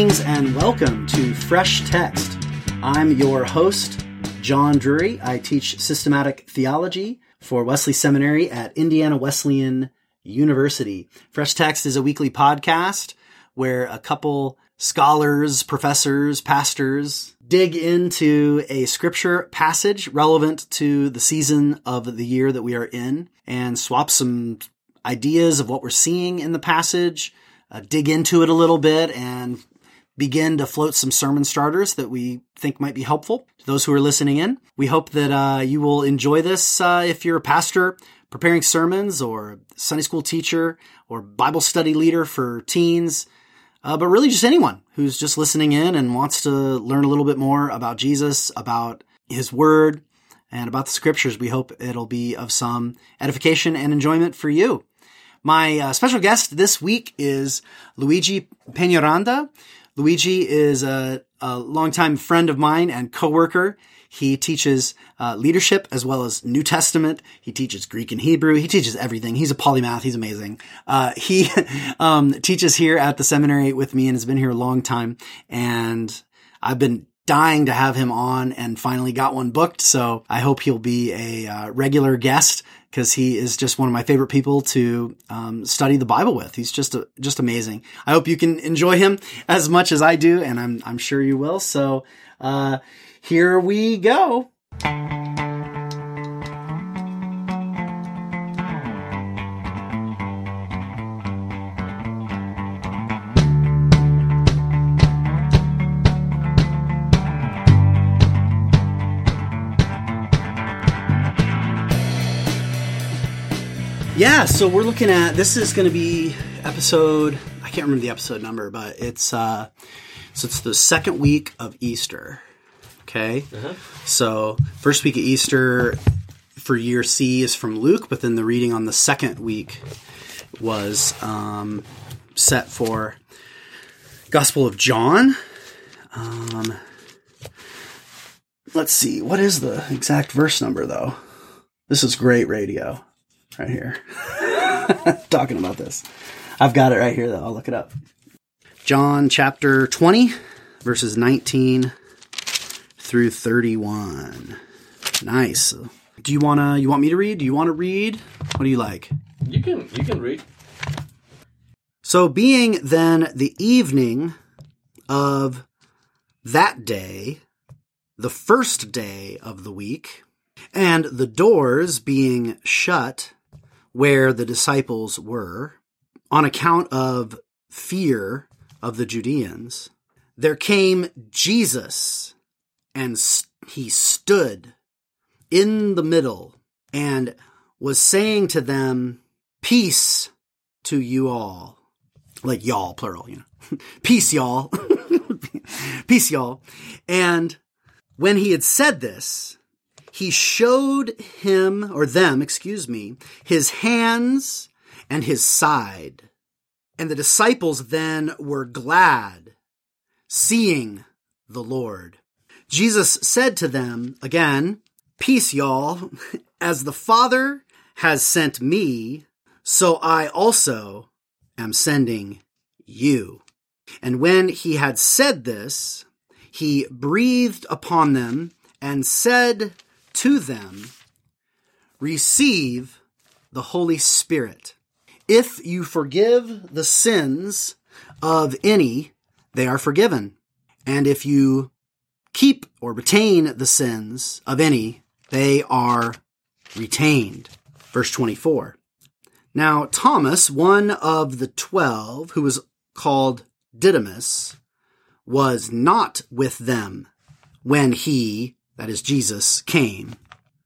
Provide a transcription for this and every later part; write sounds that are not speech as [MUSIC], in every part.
Greetings and welcome to Fresh Text. I'm your host, John Drury. I teach systematic theology for Wesley Seminary at Indiana Wesleyan University. Fresh Text is a weekly podcast where a couple scholars, professors, pastors dig into a scripture passage relevant to the season of the year that we are in and swap some ideas of what we're seeing in the passage, uh, dig into it a little bit and begin to float some sermon starters that we think might be helpful to those who are listening in. We hope that uh, you will enjoy this uh, if you're a pastor preparing sermons or Sunday school teacher or Bible study leader for teens, uh, but really just anyone who's just listening in and wants to learn a little bit more about Jesus, about his word, and about the scriptures. We hope it'll be of some edification and enjoyment for you. My uh, special guest this week is Luigi Peñaranda. Luigi is a, a longtime friend of mine and coworker. He teaches uh, leadership as well as New Testament. He teaches Greek and Hebrew. He teaches everything. He's a polymath. He's amazing. Uh, he [LAUGHS] um, teaches here at the seminary with me and has been here a long time. And I've been dying to have him on and finally got one booked. So I hope he'll be a uh, regular guest because he is just one of my favorite people to um, study the Bible with. He's just a, just amazing. I hope you can enjoy him as much as I do, and I'm I'm sure you will. So uh, here we go. Yeah, so we're looking at this is going to be episode. I can't remember the episode number, but it's uh, so it's the second week of Easter. Okay, so first week of Easter for year C is from Luke, but then the reading on the second week was um, set for Gospel of John. Um, let's see, what is the exact verse number though? This is great radio right here. [LAUGHS] Talking about this. I've got it right here though. I'll look it up. John chapter 20, verses 19 through 31. Nice. Do you wanna you want me to read? Do you want to read? What do you like? You can you can read. So being then the evening of that day, the first day of the week, and the doors being shut where the disciples were, on account of fear of the Judeans, there came Jesus and he stood in the middle and was saying to them, Peace to you all. Like y'all, plural, you know. [LAUGHS] Peace, y'all. [LAUGHS] Peace, y'all. And when he had said this, he showed him, or them, excuse me, his hands and his side. And the disciples then were glad, seeing the Lord. Jesus said to them again, Peace, y'all. [LAUGHS] As the Father has sent me, so I also am sending you. And when he had said this, he breathed upon them and said to them, Receive the Holy Spirit. If you forgive the sins of any, they are forgiven. And if you keep or retain the sins of any, they are retained. Verse 24. Now, Thomas, one of the twelve, who was called Didymus, was not with them when he, that is Jesus, came.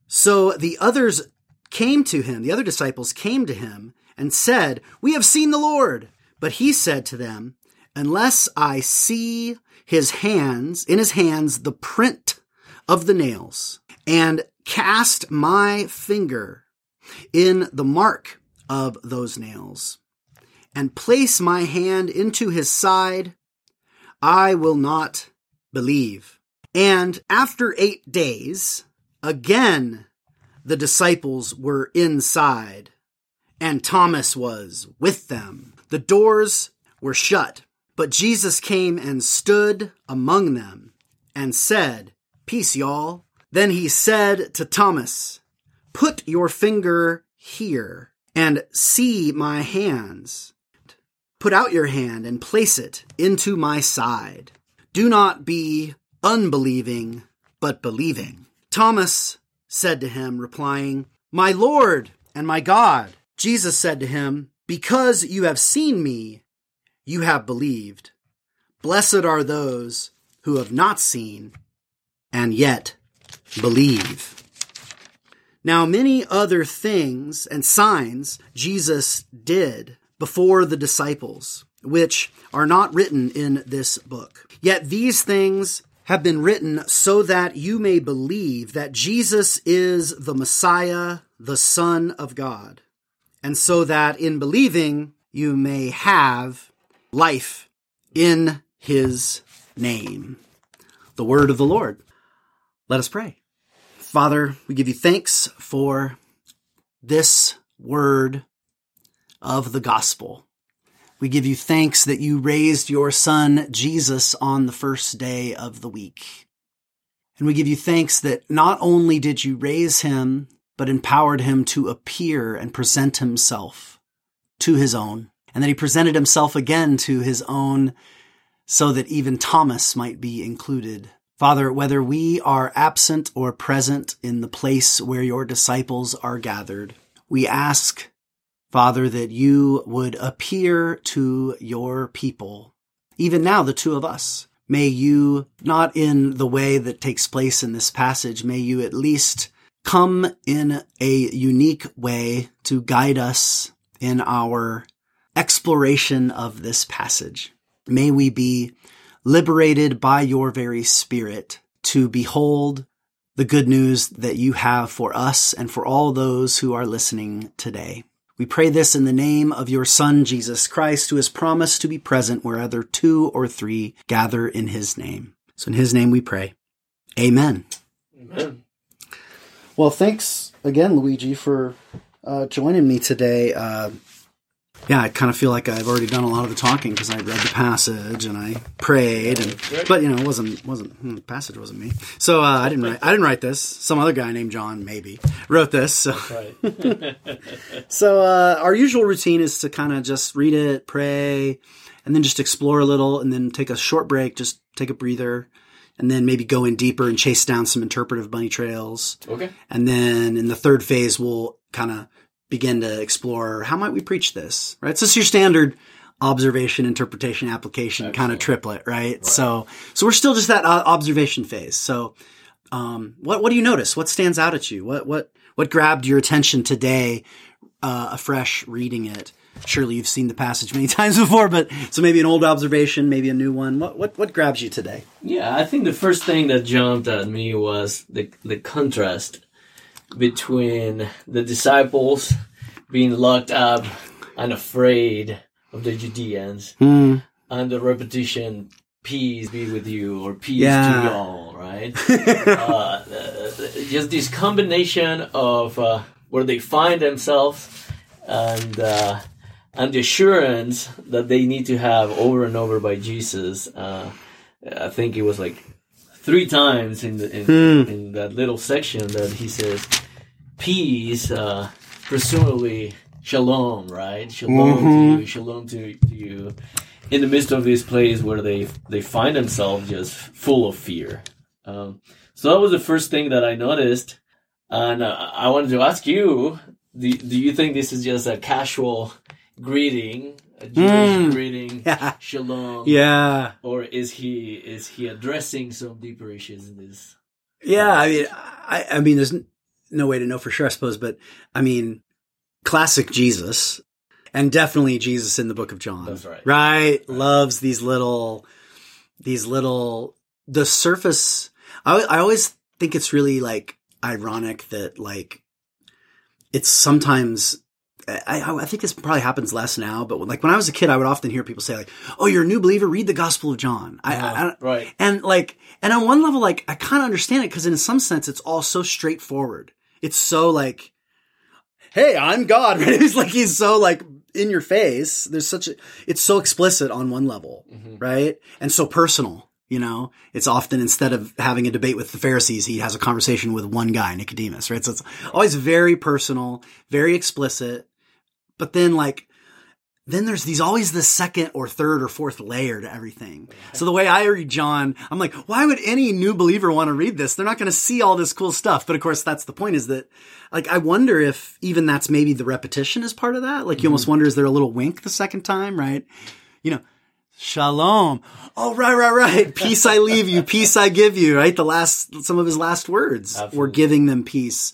So the others came to him, the other disciples came to him and said, We have seen the Lord. But he said to them, Unless I see his hands, in his hands, the print of the nails, and cast my finger in the mark of those nails, and place my hand into his side, I will not believe. And after eight days, again the disciples were inside, and Thomas was with them. The doors were shut, But Jesus came and stood among them and said, Peace, y'all. Then he said to Thomas, Put your finger here and see my hands. Put out your hand and place it into my side. Do not be unbelieving, but believing. Thomas said to him, replying, My Lord and my God. Jesus said to him, Because you have seen me, you have believed. Blessed are those who have not seen and yet believe. Now, many other things and signs Jesus did before the disciples, which are not written in this book. Yet these things have been written so that you may believe that Jesus is the Messiah, the Son of God, and so that in believing you may have life in his name. The word of the Lord. Let us pray. Father, we give you thanks for this word of the gospel. We give you thanks that you raised your son Jesus on the first day of the week. And we give you thanks that not only did you raise him, but empowered him to appear and present himself to his own, and that he presented himself again to his own so that even Thomas might be included. Father, whether we are absent or present in the place where your disciples are gathered, we ask, Father, that you would appear to your people. Even now, the two of us. May you, not in the way that takes place in this passage, may you at least come in a unique way to guide us in our exploration of this passage. May we be liberated by your very spirit to behold the good news that you have for us and for all those who are listening today. We pray this in the name of your Son, Jesus Christ, who has promised to be present wherever two or three gather in his name. So in his name we pray. Amen. Amen. Well, thanks again, Luigi, for uh, joining me today. Uh, yeah, I kind of feel like I've already done a lot of the talking because I read the passage and I prayed, and but you know, it wasn't wasn't hmm, the passage wasn't me. So uh, I didn't write I didn't write this. Some other guy named John maybe wrote this. So Right. [LAUGHS] so uh, our usual routine is to kind of just read it, pray, and then just explore a little, and then take a short break, just take a breather, and then maybe go in deeper and chase down some interpretive bunny trails. okay. And then in the third phase, we'll kind of begin to explore how might we preach this, right? So it's your standard observation, interpretation, application kind of triplet, right? So, so we're still just that uh, observation phase. So, um, what, what do you notice? What stands out at you? What, what, what grabbed your attention today, uh, afresh reading it? Surely you've seen the passage many [LAUGHS] times before, but so maybe an old observation, maybe a new one. What, what, what grabs you today? Yeah, I think the first thing that jumped at me was the the contrast between the disciples being locked up and afraid of the Judeans Hmm. and the repetition peace be with you or peace Yeah. to y'all right [LAUGHS] uh, uh, just this combination of uh, where they find themselves and uh, and the assurance that they need to have over and over by Jesus uh, I think it was like three times in the in, Hmm. in that little section that he says peace uh, presumably shalom right shalom Mm-hmm. to you shalom to, to you in the midst of this place where they they find themselves just full of fear um, so that was the first thing that I noticed and uh, I wanted to ask you do, do you think this is just a casual greeting a Jewish Mm. greeting [LAUGHS] Yeah. shalom Yeah. or is he is he addressing some deeper issues in this Yeah, I mean, I, I mean, there's no way to know for sure, I suppose, but I mean, classic Jesus, and definitely Jesus in the Book of John. That's right. Right, loves these little, these little, the surface. I I always think it's really like ironic that like it's sometimes. I, I think this probably happens less now, but like when I was a kid, I would often hear people say like, "Oh, you're a new believer. Read the Gospel of John." I, I, I, right and like, and on one level, like, I kind of understand it because in some sense, it's all so straightforward. It's so like, hey, I'm God, [LAUGHS] right? It's like he's so like in your face. There's such a, it's so explicit on one level, mm-hmm. right? And so personal, you know, it's often instead of having a debate with the Pharisees, he has a conversation with one guy, Nicodemus, right? So it's always very personal, very explicit. But then like, then there's these always the second or third or fourth layer to everything. So the way I read John, I'm like, why would any new believer want to read this? They're not going to see all this cool stuff. But of course, that's the point is that, like, I wonder if even that's maybe the repetition is part of that. Like, you almost mm-hmm. wonder, is there a little wink the second time, right? You know, shalom. Oh, right, right, right. [LAUGHS] Peace I leave you. Peace I give you, right? The last, some of his last words were Absolutely. giving them peace.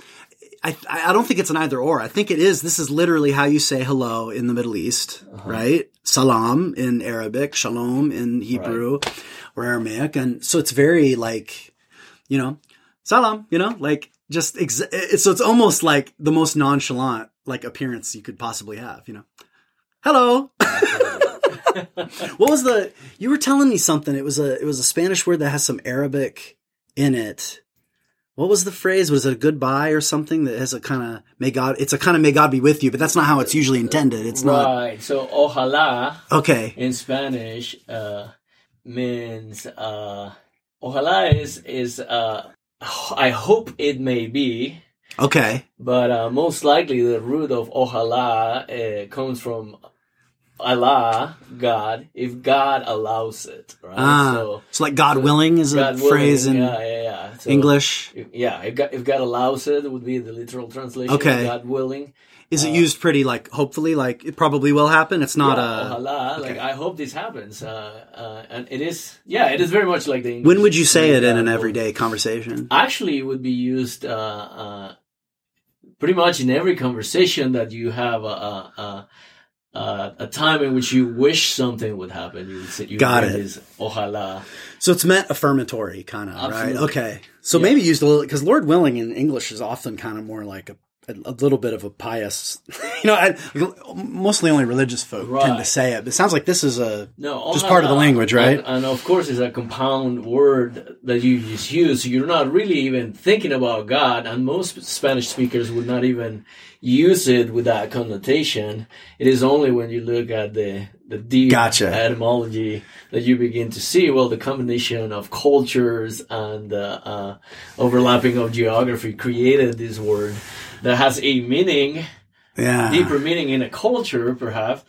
I, I don't think it's an either or. I think it is. This is literally how you say hello in the Middle East, uh-huh. right? Salam in Arabic, shalom in Hebrew or Aramaic. And so it's very like, you know, salam, you know, like just, ex- it's, so it's almost like the most nonchalant like appearance you could possibly have, you know. Hello. [LAUGHS] what was the, you were telling me something. It was a, it was a Spanish word that has some Arabic in it. What was the phrase? Was it a goodbye or something that has a kind of may God? It's a kind of may God be with you, but that's not how it's usually intended. It's not Right. So ojalá okay. in Spanish uh, means uh, ojalá is is uh, I hope it may be, Okay, but uh, most likely the root of ojalá uh, comes from Allah, God, if God allows it, right? ah, so so, like God willing is a willing, phrase in yeah, yeah, yeah. So, English. if- Yeah, if God, if God allows it, would be the literal translation. Okay. God willing. Is it used pretty like hopefully like it probably will happen? It's not yeah, a. ojalá. okay. Like I hope this happens. Uh, uh, and it is. Yeah, it is very much like the. English When would you say it in an everyday conversation? Actually, it would be used uh, uh, pretty much in every conversation that you have a, a, time in which you wish something would happen. You would say, you Got it. Is ojalá. So it's meant affirmatory, kind of, right? Okay. So Yeah. maybe used a little because Lord willing in English is often kind of more like a, a, little bit of a pious, [LAUGHS] you know, I, mostly only religious folk tend to say it. But it sounds like this is a No, Just part of the language, right? And, and of course, it's a compound word that you just use. You're not really even thinking about God, and most Spanish speakers would not even use it with that connotation. It is only when you look at the the deep Gotcha. etymology that you begin to see well the combination of cultures and uh, uh, overlapping of geography created this word that has a meaning, yeah. deeper meaning in a culture, perhaps.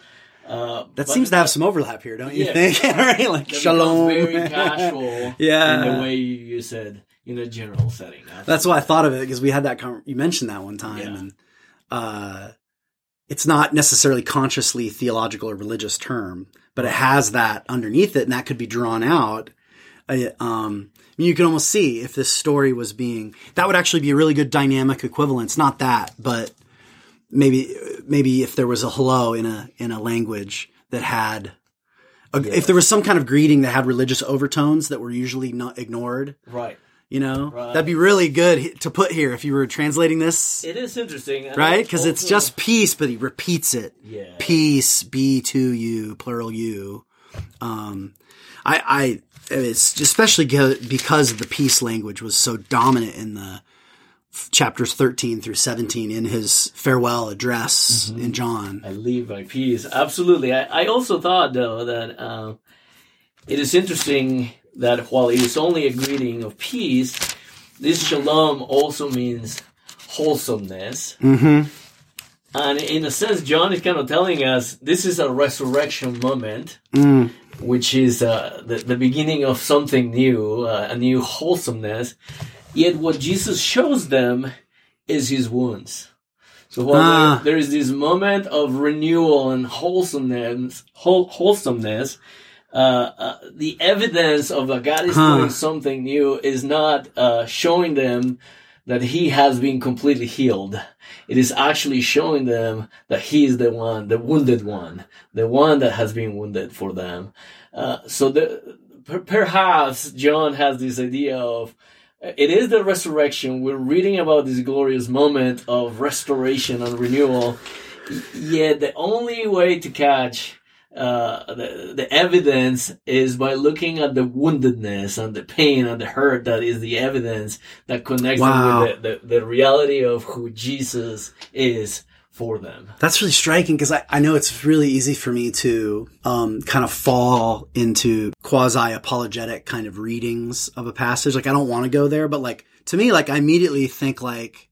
Uh, That seems to have some overlap here, don't you Yeah. think? [LAUGHS] right? Like shalom. very casual Yeah. [LAUGHS] in the way you said in a general setting. That's why I thought of it because we had that. Con- you mentioned that one time, Yeah. and uh, it's not necessarily consciously theological or religious term, but it has that underneath it, and that could be drawn out. Um, I mean, you can almost see if this story was being that would actually be a really good dynamic equivalence. Not that, but maybe maybe if there was a hello in a in a language that had. a- If there was some kind of greeting that had religious overtones that were usually not ignored, right. you know, Right. that'd be really good to put here if you were translating this, It is interesting, and right? Because it's just peace, but he repeats it. yeah. Peace, be to you, plural you. Um, I, I, it's especially because the peace language was so dominant in the chapters 13 through 17 in his farewell address Mm-hmm. in John. I leave my peace. Absolutely. I, I also thought though that um, it is interesting that while it is only a greeting of peace, this shalom also means wholesomeness. Mm-hmm. And in a sense, John is kind of telling us this is a resurrection moment. Mm. Which is uh, the, the beginning of something new, uh, a new wholesomeness. Yet what Jesus shows them is his wounds. So while Ah. there, there is this moment of renewal and wholesomeness, whole, wholesomeness, uh, uh, the evidence of that God is Huh. doing something new is not uh, showing them that he has been completely healed. It is actually showing them that he is the one, the wounded one, the one that has been wounded for them. Uh, so the, per- perhaps John has this idea of it is the resurrection. We're reading about this glorious moment of restoration and renewal. Yet the only way to catch uh, the, the evidence is by looking at the woundedness and the pain and the hurt that is the evidence that connects Wow. them with the, the, the reality of who Jesus is for them. That's really striking because I, I know it's really easy for me to um, kind of fall into quasi apologetic kind of readings of a passage. Like I don't want to go there, but like to me, like I immediately think like,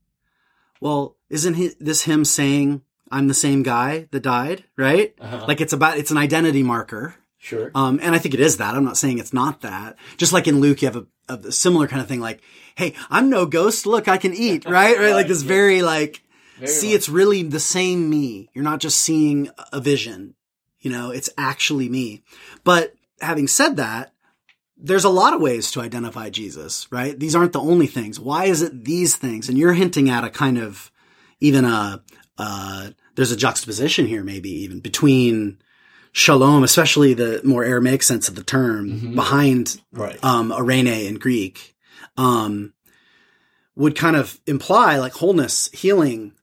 well, isn't he, this him saying I'm the same guy that died, right? Uh-huh. Like it's about it's an identity marker. Sure. Um, and I think it is that. I'm not saying it's not that. Just like in Luke, you have a, a similar kind of thing, like, "Hey, I'm no ghost. Look, I can eat." [LAUGHS] Right? Right? Like this yeah. very like, Very see, much. it's really the same me. You're not just seeing a vision. You know, it's actually me. But having said that, there's a lot of ways to identify Jesus, right? These aren't the only things. Why is it these things? And you're hinting at a kind of even a uh, there's a juxtaposition here, maybe even between shalom, especially the more Aramaic sense of the term, behind Right. um, eirene in Greek, um, would kind of imply like wholeness, healing,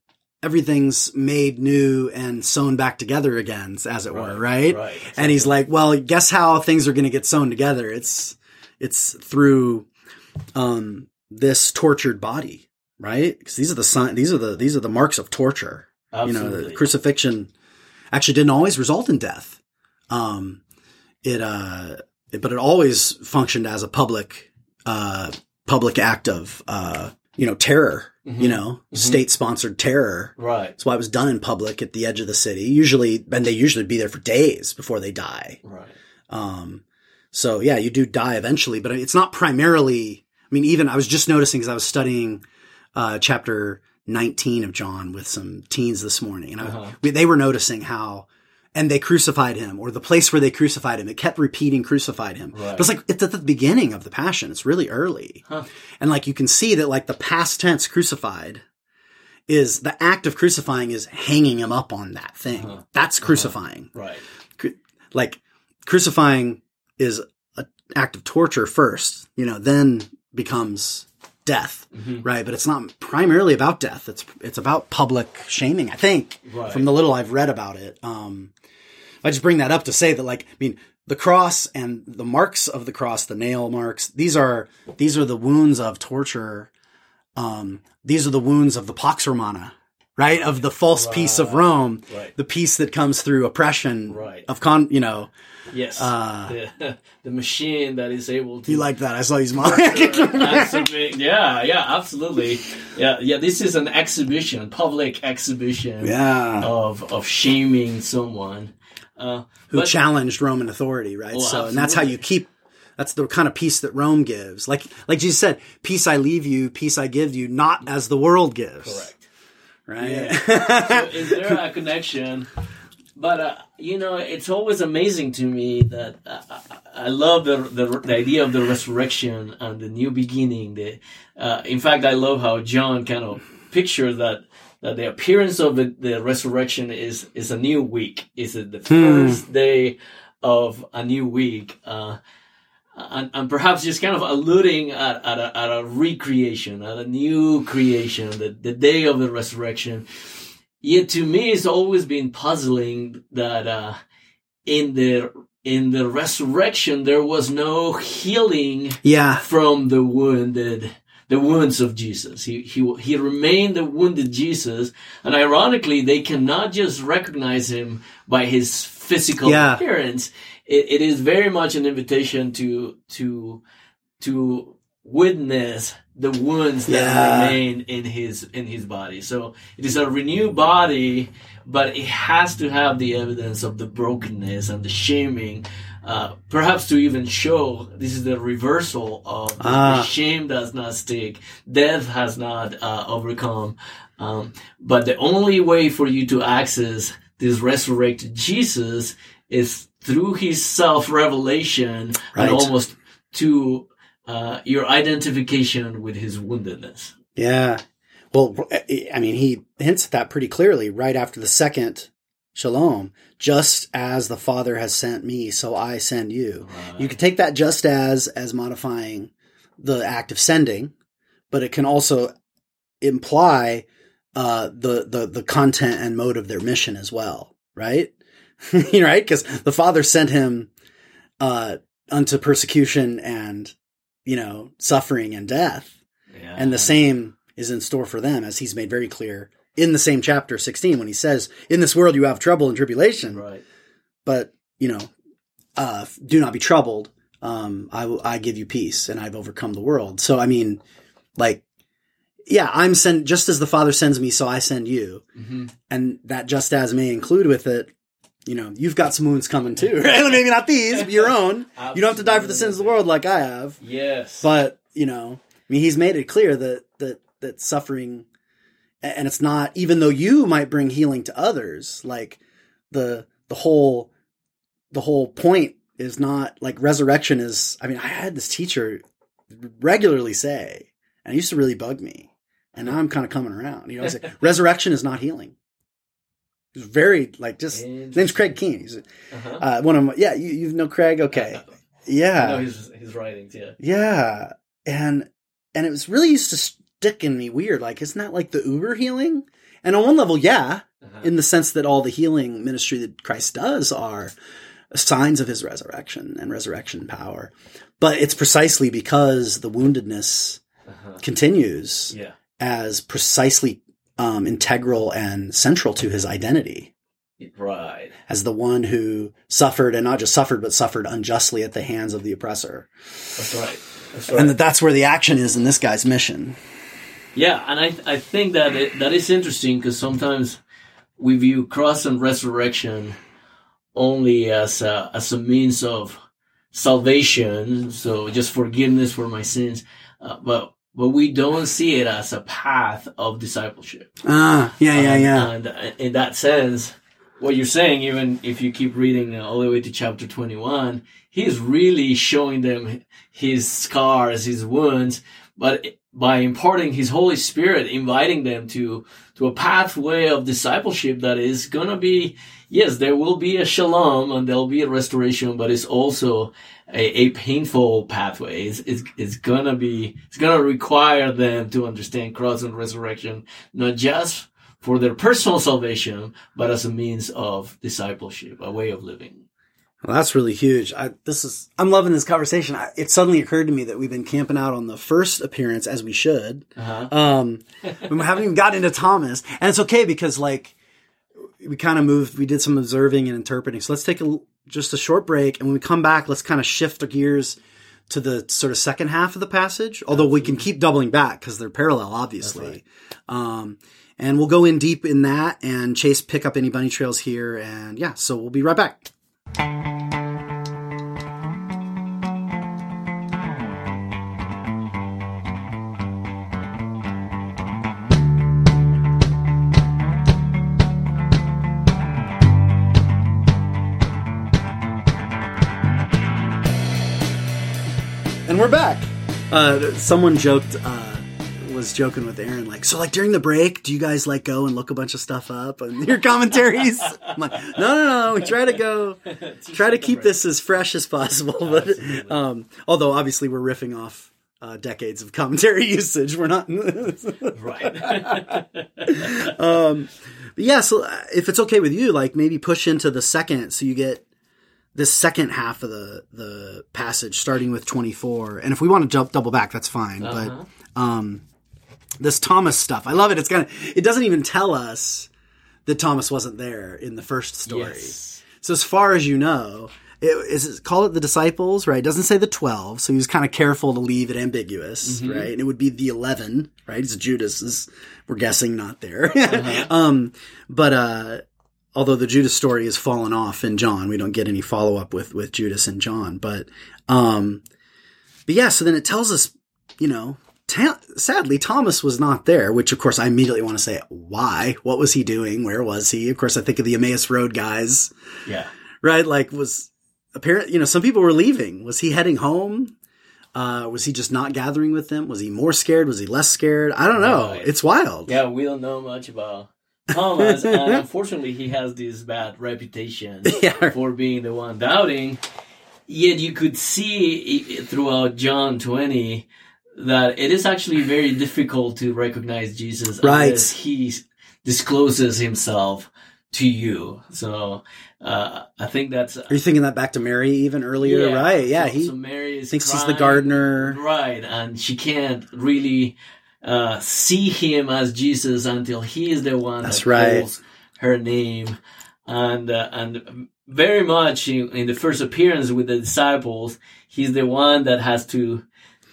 everything's made new and sewn back together again, as it were, right? Right. And he's like, well, guess how things are going to get sewn together? It's, it's through, um, this tortured body, right? Because these are the sign, these are the, these are the marks of torture. You know, the crucifixion actually didn't always result in death. Um, it, uh, it- but it always functioned as a public, uh, public act of, uh, you know, terror, you know, state sponsored terror. right. That's why it was done in public at the edge of the city. Usually, and they usually be there for days before they die. Right. Um, so yeah, you do die eventually, but it's not primarily. I mean, even I was just noticing because I was studying uh, chapter 19 of John with some teens this morning, and Uh-huh. we, they were noticing how. And they crucified him, or the place where they crucified him. It kept repeating crucified him. Right. But it's like it's at the beginning of the passion. It's really early. Huh. And like you can see that like the past tense crucified is the act of crucifying is hanging him up on that thing. Uh-huh. That's crucifying Right. cru- like crucifying is an act of torture first, you know, then becomes death, Mm-hmm. right? But it's not primarily about death. It's it's about public shaming. I think Right. from the little I've read about it. Um, I just bring that up to say that, like, I mean, the cross and the marks of the cross, the nail marks, these are these are the wounds of torture. Um, these are the wounds of the Pax Romana, right? Of the false peace of Rome, Right. the peace that comes through oppression Right. of con, you know. Yes. Uh, the, [LAUGHS] the machine that is able to You like that? I saw you exhibit. Yeah, yeah, absolutely. Yeah, yeah. This is an exhibition, public exhibition yeah. of of shaming someone. Uh, Who but- challenged Roman authority, right? Oh, so, and that's how you keep. That's the kind of peace that Rome gives. Like, like Jesus said, "Peace I leave you, peace I give you, not as the world gives." correct. Right? [LAUGHS] so is there a connection? But uh, you know, it's always amazing to me that uh, I- I love the, the the idea of the resurrection and the new beginning. The, uh, in fact, I love how John kind of pictures that that the appearance of the, the resurrection is is a new week. Is it the first day of a new week? Uh, and, and perhaps just kind of alluding at, at, a, at a recreation, at a new creation, the, the day of the resurrection. Yet to me, it's always been puzzling that uh, in the in the resurrection there was no healing yeah. from the wounded the wounds of Jesus. He he he remained the wounded Jesus, and ironically, they cannot just recognize him by his physical Yeah. appearance. It, it is very much an invitation to to to witness the wounds that Yeah. remain in his in his body. So it is a renewed body, but it has to have the evidence of the brokenness and the shaming. Uh, perhaps to even show this is the reversal of the, Ah. the shame does not stick, death has not uh, overcome. Um, but the only way for you to access this resurrected Jesus is through his self revelation Right. and almost to uh, your identification with his woundedness. Yeah. Well, I mean, he hints at that pretty clearly right after the second shalom. Just as the Father has sent me, so I send you. You could take that just as as modifying the act of sending, but it can also imply uh, the the the content and mode of their mission as well, right? [LAUGHS] right? Because the Father sent him uh, unto persecution and you know suffering and death. Yeah. And the same is in store for them, as he's made very clear in the same chapter 16 when he says, in this world you have trouble and tribulation, Right. but you know, uh, do not be troubled. Um, I will, I give you peace and I've overcome the world. So, I mean, like, yeah, I'm sent just as the father sends me, so I send you. hmm And that just as may include with it, you know, you've got some wounds coming too, [LAUGHS] right? Maybe not these, but your own. You don't have to die for the sins of the world like I have. Yes. But, you know, I mean, he's made it clear that, that, that suffering, and it's not, even though you might bring healing to others, like the, the whole, the whole point is not like resurrection is, I mean, I had this teacher regularly say, and it used to really bug me. And now I'm kind of coming around. You know, he's like, [LAUGHS] resurrection is not healing. He's very like just his name's Craig Keener. He's Uh-huh. uh, one of my yeah. You you know Craig? Okay, I know yeah, his his writings. Yeah. yeah. And and it was really used to stick in me weird. Like, isn't that like the Uber healing? And on one level, yeah, Uh-huh. in the sense that all the healing ministry that Christ does are signs of his resurrection and resurrection power. But it's precisely because the woundedness Uh-huh. continues Yeah. as precisely um, integral and central to his identity Right. as the one who suffered and not just suffered, but suffered unjustly at the hands of the oppressor. That's right. That's right. And that that's where the action is in this guy's mission. Yeah, and I I think that it, that is interesting because sometimes we view cross and resurrection only as a, as a means of salvation, so just forgiveness for my sins, uh, but but we don't see it as a path of discipleship. Ah, yeah, yeah, Um, yeah. And uh, in that sense, what you're saying, even if you keep reading uh, all the way to chapter 21, he's really showing them his scars, his wounds, but by imparting his Holy Spirit, inviting them to, to a pathway of discipleship that is gonna be, yes, there will be a shalom and there'll be a restoration, but it's also a, a painful pathway. It's, it's, it's gonna be, it's gonna require them to understand cross and resurrection, not just for their personal salvation, but as a means of discipleship, a way of living. Well, that's really huge. I, this is, I'm loving this conversation. I, it suddenly occurred to me that we've been camping out on the first appearance as we should. Uh-huh. Um, we haven't even gotten into Thomas and it's okay because like we kind of moved, we did some observing and interpreting. So let's take a, just a short break. And when we come back, let's kind of shift our gears to the sort of second half of the passage, although we can keep doubling back because they're parallel, obviously. Um, and we'll go in deep in that and Chase pick up any bunny trails here. And yeah, so we'll be right back. And we're back. Uh, someone joked, uh, was joking with Aaron, like, so like during the break, do you guys like go and look a bunch of stuff up and your commentaries? I'm like, no, no, no. We try to go, [LAUGHS] try to keep this as fresh as possible. [LAUGHS] But, um, although obviously we're riffing off, uh, decades of commentary [LAUGHS] usage. We're not, right. um, but yeah, so uh, if it's okay with you, like maybe push into the second so you get this second half of the the passage starting with 24. And if we want to jump double back, that's fine. Uh-huh. But um this Thomas stuff, I love it. It's kind of it doesn't even tell us that Thomas wasn't there in the first story. Yes. So as far as you know, it is it, call it the disciples, right? It doesn't say the 12, so he was kind of careful to leave it ambiguous, Mm-hmm. right? And it would be the 11, right? It's Judas is we're guessing not there. [LAUGHS] Uh-huh. um but uh although the Judas story has fallen off in John, we don't get any follow up with with Judas and John, but um but yeah, so then it tells us, you know, ta- sadly Thomas was not there, which of course I immediately want to say why? What was he doing? Where was he? Of course I think of the Emmaus Road guys Yeah. right? Like was apparent, you know, some people were leaving. Was he heading home? Uh, was he just not gathering with them? Was he more scared? Was he less scared? I don't know. Right. It's wild. Yeah, we don't know much about Thomas, and unfortunately, he has this bad reputation [LAUGHS] Yeah. for being the one doubting. Yet you could see throughout John 20 that it is actually very difficult to recognize Jesus Right. unless he discloses himself to you. So uh, I think that's Are you thinking that back to Mary even earlier? Right. Yeah. So, he so Mary is thinks he's the gardener. Right, and she can't really uh, see him as Jesus until he is the one That's that right. calls her name, and uh, and very much in, in the first appearance with the disciples, he's the one that has to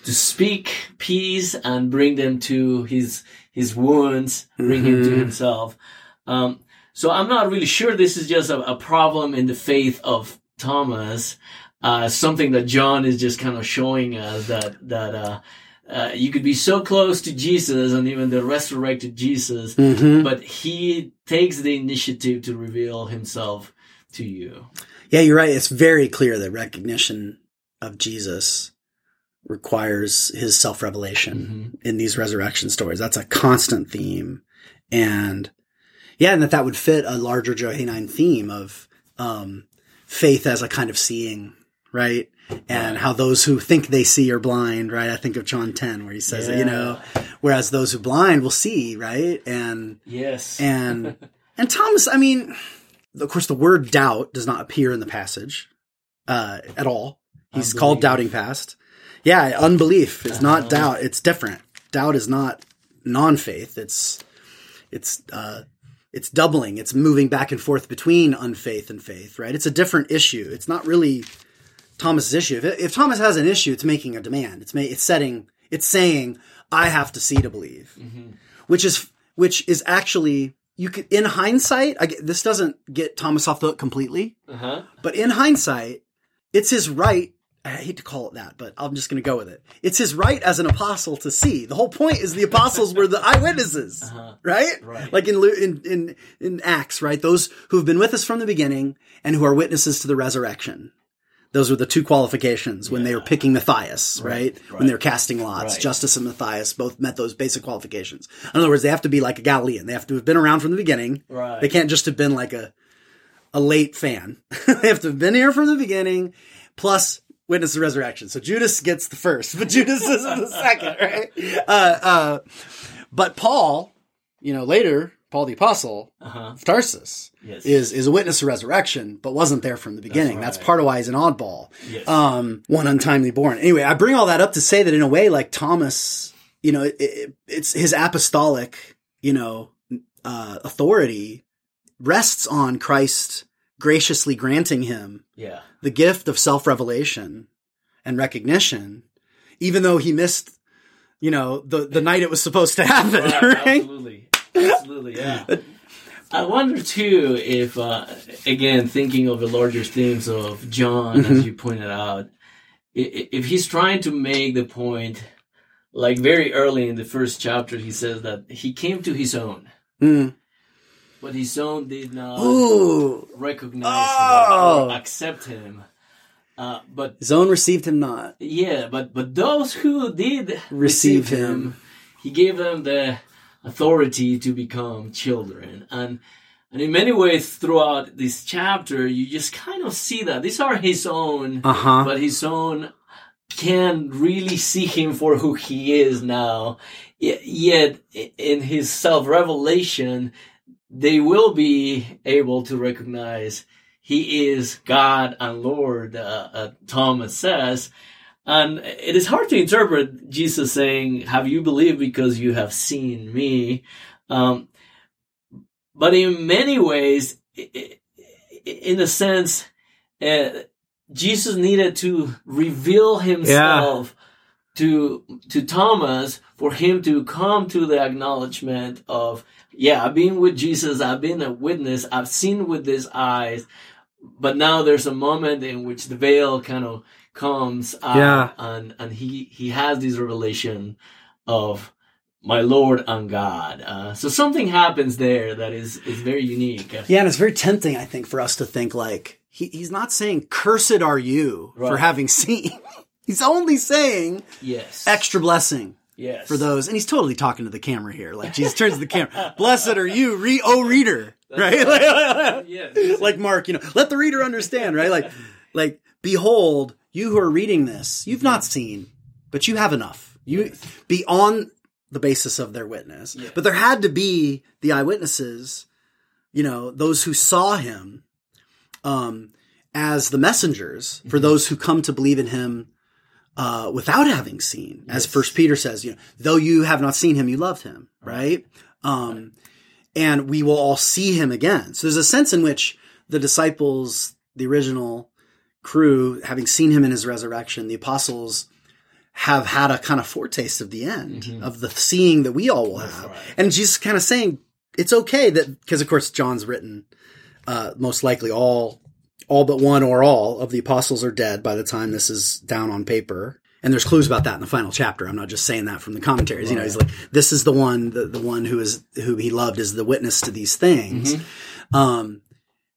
to speak peace and bring them to his his wounds, bring him to Mhm. himself. Um, so I'm not really sure this is just a, a problem in the faith of Thomas, uh, something that John is just kind of showing us that that uh, uh, you could be so close to Jesus and even the resurrected Jesus, Mhm. but he takes the initiative to reveal himself to you. Yeah, you're right. It's very clear that recognition of Jesus requires his self revelation in these resurrection stories. That's a constant theme. And yeah, and that that would fit a larger Johannine theme of um, faith as a kind of seeing, right? And how those who think they see are blind, right? I think of John 10 where he says, it, you know, whereas those who blind will see, right? And Yes. and [LAUGHS] and Thomas, I mean, of course, the word doubt does not appear in the passage uh, at all. He's called doubting past. Yeah, unbelief is not Uh-huh. doubt. It's different. Doubt is not non-faith. It's it's uh, it's doubling. It's moving back and forth between unfaith and faith. Right? It's a different issue. It's not really Thomas's issue. If, if Thomas has an issue, it's making a demand. It's ma- it's setting. It's saying I have to see to believe Mhm. which is which is actually you could in hindsight I this doesn't get thomas off the hook completely Uh-huh. but in hindsight it's his right i hate to call it that but i'm just going to go with it it's his right as an apostle to see the whole point is the apostles were the [LAUGHS] eyewitnesses Uh-huh. right? Right. like in in in in acts right those who have been with us from the beginning and who are witnesses to the resurrection those were the two qualifications when they were picking Matthias, right? Right, When they were casting lots. Right. Justus and Matthias both met those basic qualifications. In other words, they have to be like a Galilean. They have to have been around from the beginning. Right. They can't just have been like a a late fan. [LAUGHS] they have to have been here from the beginning, plus witness the resurrection. So Judas gets the first, but Judas is the second, right? [LAUGHS] Uh, uh, but Paul, you know, later Paul the apostle Uh-huh. of Tarsus Yes. is is a witness of resurrection, but wasn't there from the beginning. That's, right. part of why he's an oddball. Yes. Um, one untimely born. Anyway, I bring all that up to say that in a way, like Thomas, you know, it, it, it's his apostolic, you know, uh, authority rests on Christ graciously granting him yeah. the gift of self revelation and recognition, even though he missed, you know, the the night it was supposed to happen. [LAUGHS] Right, Right? Absolutely. Absolutely. Yeah. I wonder too if, uh, again, thinking of the larger themes of John, Mm-hmm. as you pointed out, if he's trying to make the point, like very early in the first chapter, he says that he came to his own, Mm. but his own did not Ooh, recognize Oh. him or accept him. Uh, but his own received him not. yeah, but but those who did Receive receive him. him, he gave them the authority to become children, and and in many ways throughout this chapter, you just kind of see that these are his own, Uh huh. but his own can really see him for who he is now. Yet in his self revelation, they will be able to recognize he is God and Lord, uh, uh, Thomas says. And it is hard to interpret Jesus saying, Have you believed because you have seen me? Um, but in many ways, in a sense, uh, Jesus needed to reveal himself to to Thomas for him to come to the acknowledgement of, yeah, I've been with Jesus, I've been a witness, I've seen with these eyes, but now there's a moment in which the veil kind of comes out Yeah. and and he he has this revelation of my Lord and God. Uh, so something happens there that is is very unique. Yeah, and it's very tempting, I think, for us to think like he, he's not saying "Cursed are you" for having seen. [LAUGHS] he's only saying Yes. extra blessing Yes. for those, and he's totally talking to the camera here. Like Jesus turns to the camera, [LAUGHS] "Blessed are you, re- oh reader," right? [LAUGHS] Yes. like Mark, you know, let the reader understand, right? Like, like, behold, you who are reading this, you've not seen, but you have enough. You be on the basis of their witness. Yeah. But there had to be the eyewitnesses, you know, those who saw him, um, as the messengers for those who come to believe in him, uh, without having seen, as First Peter says, you know, though you have not seen him, you loved him, right? Um, and we will all see him again. So there's a sense in which the disciples, the original crew, having seen him in his resurrection, the apostles have had a kind of foretaste of the end of the seeing that we all will have. right. And Jesus kind of saying it's okay that because of course John's written uh, most likely all all but one or all of the apostles are dead by the time this is down on paper. And there's clues about that in the final chapter. I'm not just saying that from the commentaries. You know, he's like, this is the one, the, the one who is, who he loved is the witness to these things. Um,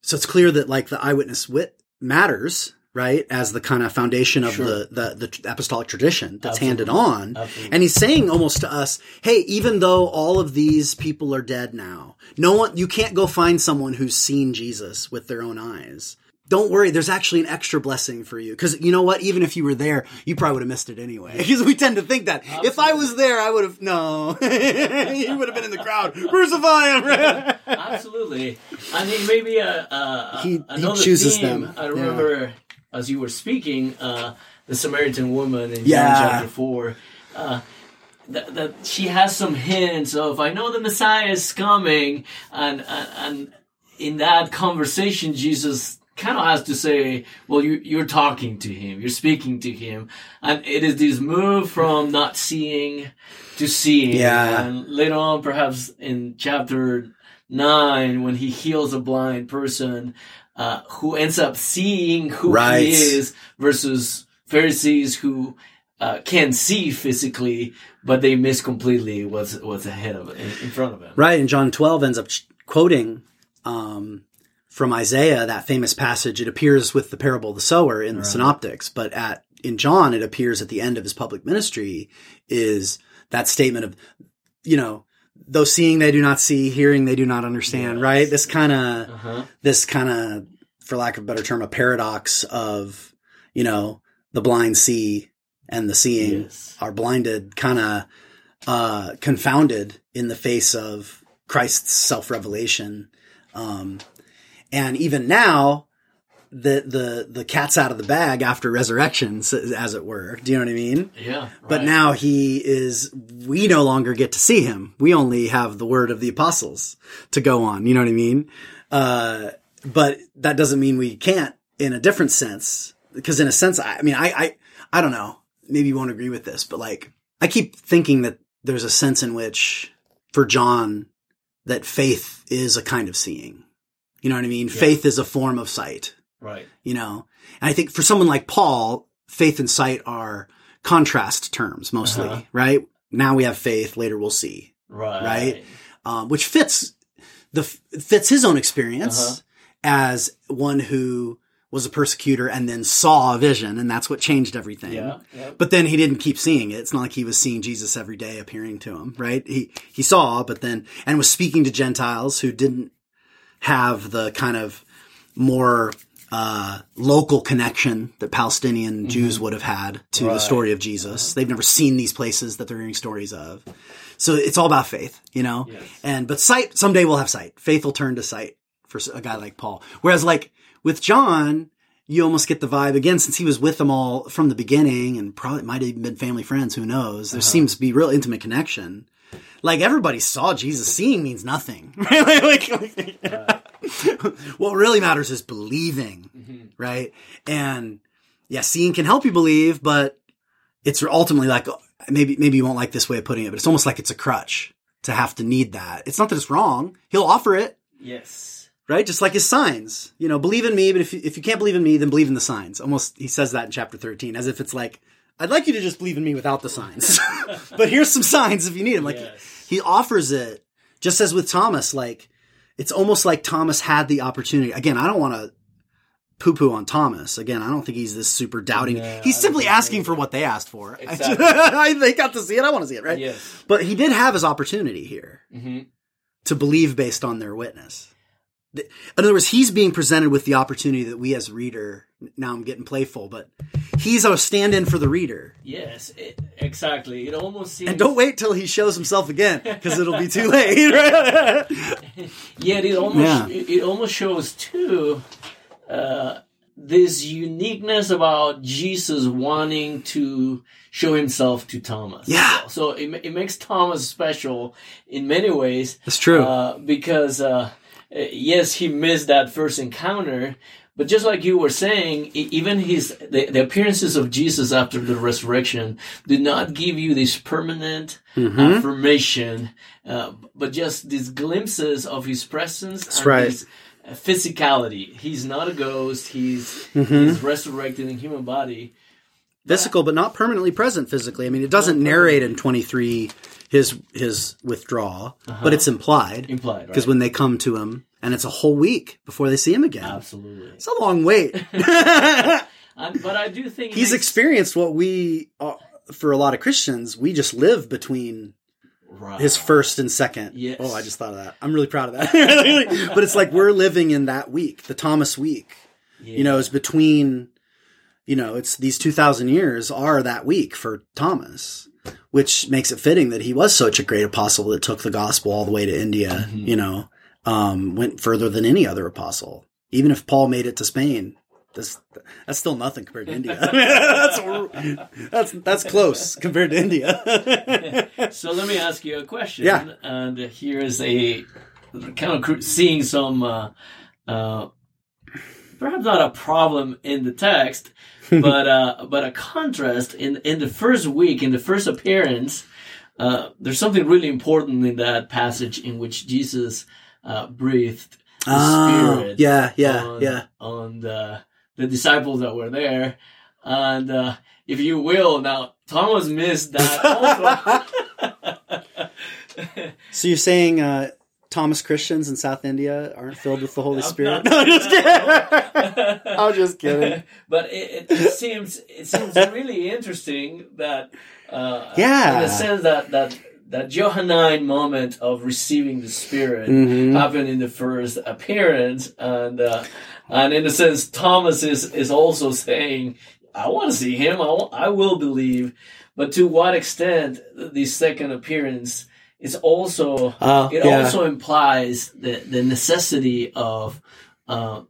so it's clear that like the eyewitness wit matters, right? As the kind of foundation of the, the, the apostolic tradition that's handed on. Absolutely. And he's saying almost to us, hey, even though all of these people are dead now, no one, you can't go find someone who's seen Jesus with their own eyes. Don't worry, there's actually an extra blessing for you. Cause you know what? Even if you were there, you probably would have missed it anyway. Because [LAUGHS] we tend to think that. If I was there, I would have, no. [LAUGHS] you would have been in the crowd. Crucify him! Absolutely. I think maybe a, a, He- he another chooses theme, them. I remember as you were speaking, uh, the Samaritan woman in Yeah. John chapter 4. Uh, that, that she has some hints of I know the Messiah is coming, and and, and in that conversation, Jesus kind of has to say, "Well, you, you're talking to him, you're speaking to him," and it is this move from not seeing to seeing. Yeah. and later on, perhaps in chapter nine, when he heals a blind person uh, who ends up seeing who Right. he is, versus Pharisees who uh, can see physically, but they miss completely what's what's ahead of in, in front of them. Right, and John 12 ends up ch- quoting um, from Isaiah that famous passage. It appears with the parable of the sower in the Synoptics, but at in John it appears at the end of his public ministry is that statement of, you know, though seeing they do not see, hearing they do not understand. Yes. Right, this kind of Uh-huh. this kind of, for lack of a better term, a paradox of, you know, the blind see and the seeing Yes. are blinded, kind of uh, confounded in the face of Christ's self revelation. Um, and even now, the the the cat's out of the bag after resurrection, as it were. Do you know what I mean? Yeah, But now he is, we no longer get to see him. We only have the word of the apostles to go on. You know what I mean? Uh, but that doesn't mean we can't in a different sense. Because in a sense, I, I mean, I, I, I don't know. Maybe you won't agree with this, but like, I keep thinking that there's a sense in which for John, that faith is a kind of seeing. You know what I mean? Faith is a form of sight right. you know and i think for someone like paul faith and sight are contrast terms mostly Uh-huh. right now we have faith later we'll see Right. Right? um, which fits the fits his own experience Uh-huh. as one who was a persecutor and then saw a vision and that's what changed everything Yeah. but then he didn't keep seeing it. It's not like he was seeing Jesus every day appearing to him, right? He he saw, but then and was speaking to Gentiles who didn't have the kind of more uh, local connection that Palestinian Jews would have had to the story of Jesus. They've never seen these places that they're hearing stories of. So it's all about faith, you know? Yes. And, but sight, someday we'll have sight. Faith will turn to sight for a guy like Paul. Whereas like with John, you almost get the vibe again, since he was with them all from the beginning and probably might have even been family friends. Who knows? There seems to be real intimate connection. Like everybody saw Jesus. Seeing means nothing. [LAUGHS] Right? Like- like- [LAUGHS] [LAUGHS] what really matters is believing, mm-hmm. right? And yeah, seeing can help you believe, but it's ultimately like maybe maybe you won't like this way of putting it, but it's almost like it's a crutch to have to need that. It's not that it's wrong. He'll offer it, Yes. right? Just like his signs. You know, believe in me, but if you, if you can't believe in me, then believe in the signs. Almost he says that in chapter 13 as if it's like I'd like you to just believe in me without the signs. [LAUGHS] but here's some signs if you need them. Like Yes. he offers it just as with Thomas like it's almost like Thomas had the opportunity. Again, I don't want to poo poo on Thomas. Again, I don't think he's this super doubting. He's simply asking for what they asked for. Exactly. [LAUGHS] They got to see it. I want to see it, right? Yes. But he did have his opportunity here hmm to believe based on their witness. In other words, he's being presented with the opportunity that we as reader, now I'm getting playful, but he's a stand in for the reader. Yes. It, exactly. It almost seems. And don't wait till he shows himself again because it'll be too late. [LAUGHS] Right? Yet it almost Yeah. it, it almost shows too uh, this uniqueness about Jesus wanting to show himself to Thomas. Yeah. So it, it makes Thomas special in many ways. That's true. Uh, because, uh, yes, he missed that first encounter, but just like you were saying, even his the, the appearances of Jesus after the resurrection do not give you this permanent Mhm. affirmation, uh, but just these glimpses of his presence and right. his uh, physicality. He's not a ghost. He's Mhm. he's resurrected in human body. Physical, but not permanently present physically. I mean, it doesn't narrate in 23 his his withdrawal, but it's implied Implied, right? because when they come to him, and it's a whole week before they see him again. Absolutely. It's a long wait. [LAUGHS] And, but I do think He's makes- experienced what we, uh, for a lot of Christians, we just live between right. his first and second. Yes. Oh, I just thought of that. I'm really proud of that. [LAUGHS] but it's like we're living in that week, the Thomas week. Yeah. You know, it's between, you know, it's these 2,000 years are that week for Thomas, which makes it fitting that he was such a great apostle that took the gospel all the way to India, Mhm. you know, um, went further than any other apostle. Even if Paul made it to Spain, that's, that's still nothing compared to India. [LAUGHS] that's, that's, that's close compared to India. [LAUGHS] So let me ask you a question. Yeah. And here is a kind of seeing some, uh, uh, perhaps not a problem in the text, [LAUGHS] but uh, but a contrast in in the first week, in the first appearance. Uh, there's something really important in that passage in which Jesus uh, breathed the Oh, Spirit yeah, yeah, on, yeah. on the, the disciples that were there. And uh, if you will, now Thomas missed that also. [LAUGHS] So you're saying uh, Thomas Christians in South India aren't filled with the Holy Spirit? not- No, I'm just kidding. I'm just kidding. [LAUGHS] but it, it seems it seems really interesting that uh, Yeah. in the sense that that that Johannine moment of receiving the Spirit Mhm. happened in the first appearance, and uh, and in a sense, Thomas is is also saying, "I want to see him. I, I will believe." But to what extent the second appearance is also Oh, it yeah. also implies the, the necessity of uh,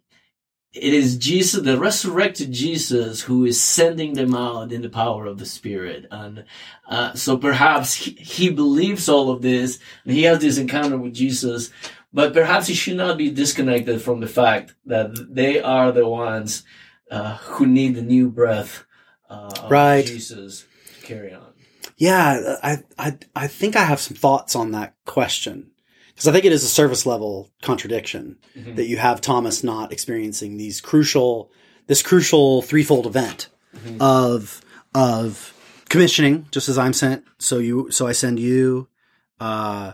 it is Jesus, the resurrected Jesus, who is sending them out in the power of the Spirit, and uh, so perhaps he, he believes all of this, and he has this encounter with Jesus, but perhaps he should not be disconnected from the fact that they are the ones uh, who need the new breath uh, of Right. Jesus to carry on. Yeah, I, I, I think I have some thoughts on that question because I think it is a service level contradiction Mhm. that you have Thomas not experiencing these crucial, this crucial threefold event Mhm. of of commissioning, just as I'm sent. So you, so I send you, uh,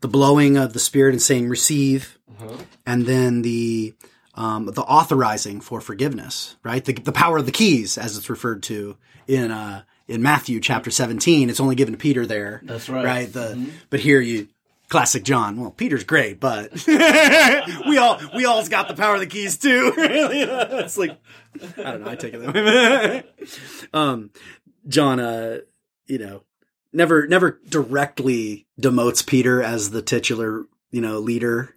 the blowing of the Spirit and saying receive, Uh-huh. and then the um, the authorizing for forgiveness, right? The, the power of the keys, as it's referred to in uh, in Matthew chapter seventeen. It's only given to Peter there, That's right. right? The Mhm. but here you classic John. Well, Peter's great, but [LAUGHS] we all we all's got the power of the keys too. [LAUGHS] It's like I don't know. I take it that way. [LAUGHS] um, John, uh, you know, never never directly demotes Peter as the titular you know leader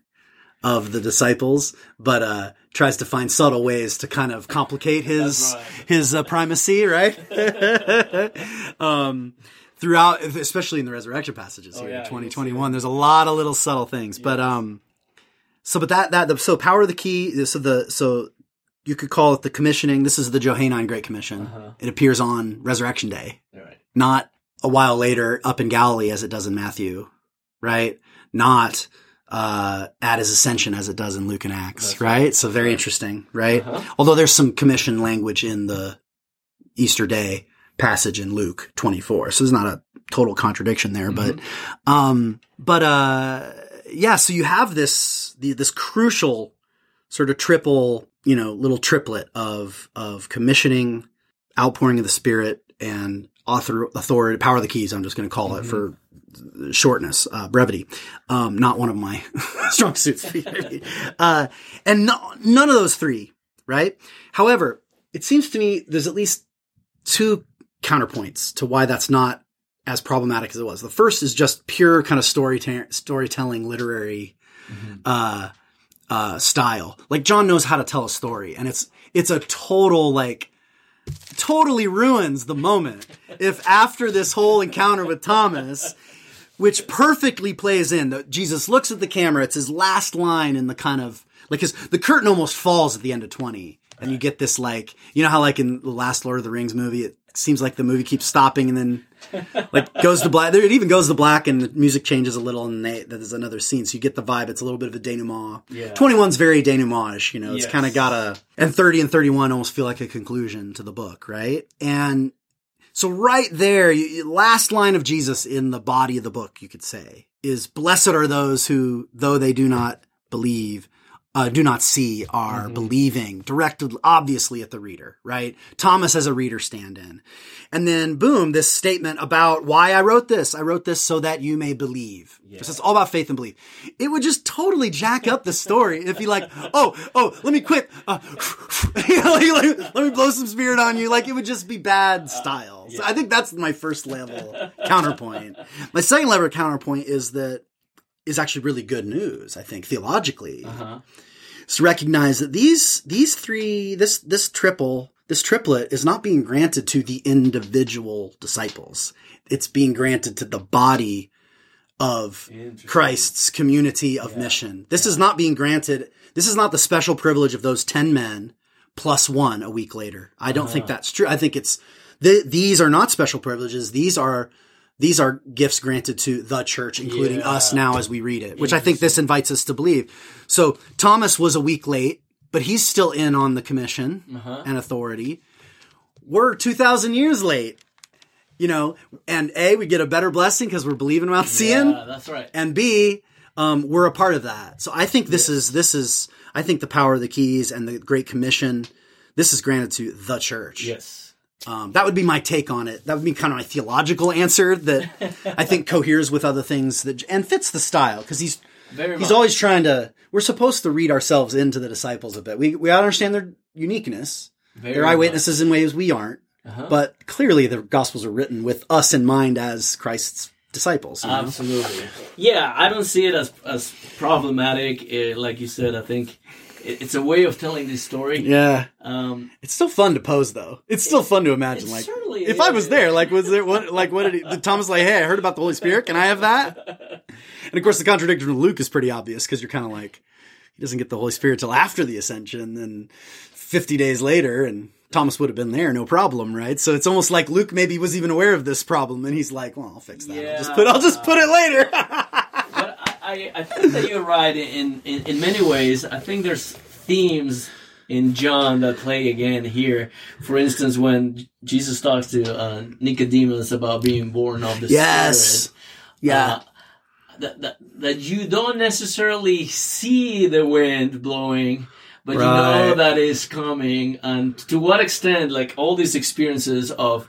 of the disciples, but uh, tries to find subtle ways to kind of complicate his right. his uh, primacy, right? [LAUGHS] um, throughout, especially in the resurrection passages Oh, here, yeah, twenty twenty one. There's a lot of little subtle things, but um, so but that that the, so power of the key. So the so you could call it the commissioning. This is the Johannine Great Commission. Uh-huh. It appears on Resurrection Day, right. not a while later up in Galilee as it does in Matthew, right? Not uh, at his ascension as it does in Luke and Acts, That's right? right. So very interesting, right? Uh-huh. Although there's some commission language in the Easter Day passage in Luke 24, so there's not a total contradiction there, but um, but uh, yeah. So you have this the, this crucial sort of triple, you know, little triplet of of commissioning, outpouring of the Spirit, and author authority, power of the keys. I'm just going to call it for shortness, uh, brevity. Um, not one of my [LAUGHS] strong suits. [LAUGHS] uh, and no, none of those three, right? However, it seems to me there's at least two counterpoints to why that's not as problematic as it was. The first is just pure kind of story storytelling, literary Mhm. uh, uh, style. Like John knows how to tell a story, and it's it's a total like totally ruins the moment if after this whole encounter with Thomas, which perfectly plays in that Jesus looks at the camera, it's his last line in the kind of like his the curtain almost falls at the end of twenty, and you get this like you know how like in the last Lord of the Rings movie it seems like the movie keeps stopping and then [LAUGHS] like goes to black. It even goes to black and the music changes a little and they, there's another scene. So you get the vibe. It's a little bit of a denouement. Yeah. 21's very denouement-ish, you know, it's Yes. kind of got a, and 30 and 31 almost feel like a conclusion to the book, right? And so right there, you- last line of Jesus in the body of the book, you could say, is blessed are those who, though they do not believe, uh, do not see, are believing, directed obviously at the reader, right? Thomas as a reader stand in. And then boom, this statement about why I wrote this. I wrote this so that you may believe. Just it's all about faith and belief. It would just totally jack up the story if you like, [LAUGHS] oh, oh, let me quit. Uh, [LAUGHS] you know, like, like, let me blow some spirit on you. Like it would just be bad style. So I think that's my first level counterpoint. My second level counterpoint is that is actually really good news, I think, theologically Uh-huh. is to recognize that these these three this this triple this triplet is not being granted to the individual disciples. It's being granted to the body of Christ's community of mission. This is not being granted. This is not the special privilege of those 10 men plus one a week later. I don't think that's true. I think it's, th- these are not special privileges. These are, these are gifts granted to the church, including Yeah. us now as we read it, which I think this invites us to believe. So Thomas was a week late, but he's still in on the commission Uh-huh. and authority. We're 2,000 years late, you know, and A, we get a better blessing because we're believing without seeing Yeah, that's right. and B, um, we're a part of that. So I think this is this is I think the power of the keys and the Great Commission. This is granted to the church. yes. Um, that would be my take on it. That would be kind of my theological answer that I think [LAUGHS] coheres with other things that and fits the style because he's Very he's much. always trying to. We're supposed to read ourselves into the disciples a bit. We we understand their uniqueness. Very They're eyewitnesses in ways we aren't. Uh-huh. But clearly, the Gospels are written with us in mind as Christ's disciples. you know? Absolutely. Yeah, I don't see it as as problematic. Uh, like you said, I think it, it's a way of telling this story. Yeah. Um, It's still fun to pose, though. It's still fun to imagine. Like, if I was there, like, was there what? Like, what did, he, Thomas like? Hey, I heard about the Holy Spirit. Can I have that? And of course, the contradiction with Luke is pretty obvious because you're kind of like, he doesn't get the Holy Spirit till after the ascension, and 50 days later, and Thomas would have been there, no problem, right? So it's almost like Luke maybe was even aware of this problem, and he's like, well, I'll fix that. I'll just put, I'll just put it later. [LAUGHS] I, I, think that you're right in, in, in many ways. I think there's themes in John that play again here. For instance, when Jesus talks to uh, Nicodemus about being born of the yes. Spirit. Yeah. uh, that, that, that you don't necessarily see the wind blowing, but you know that is coming. And to what extent, like all these experiences of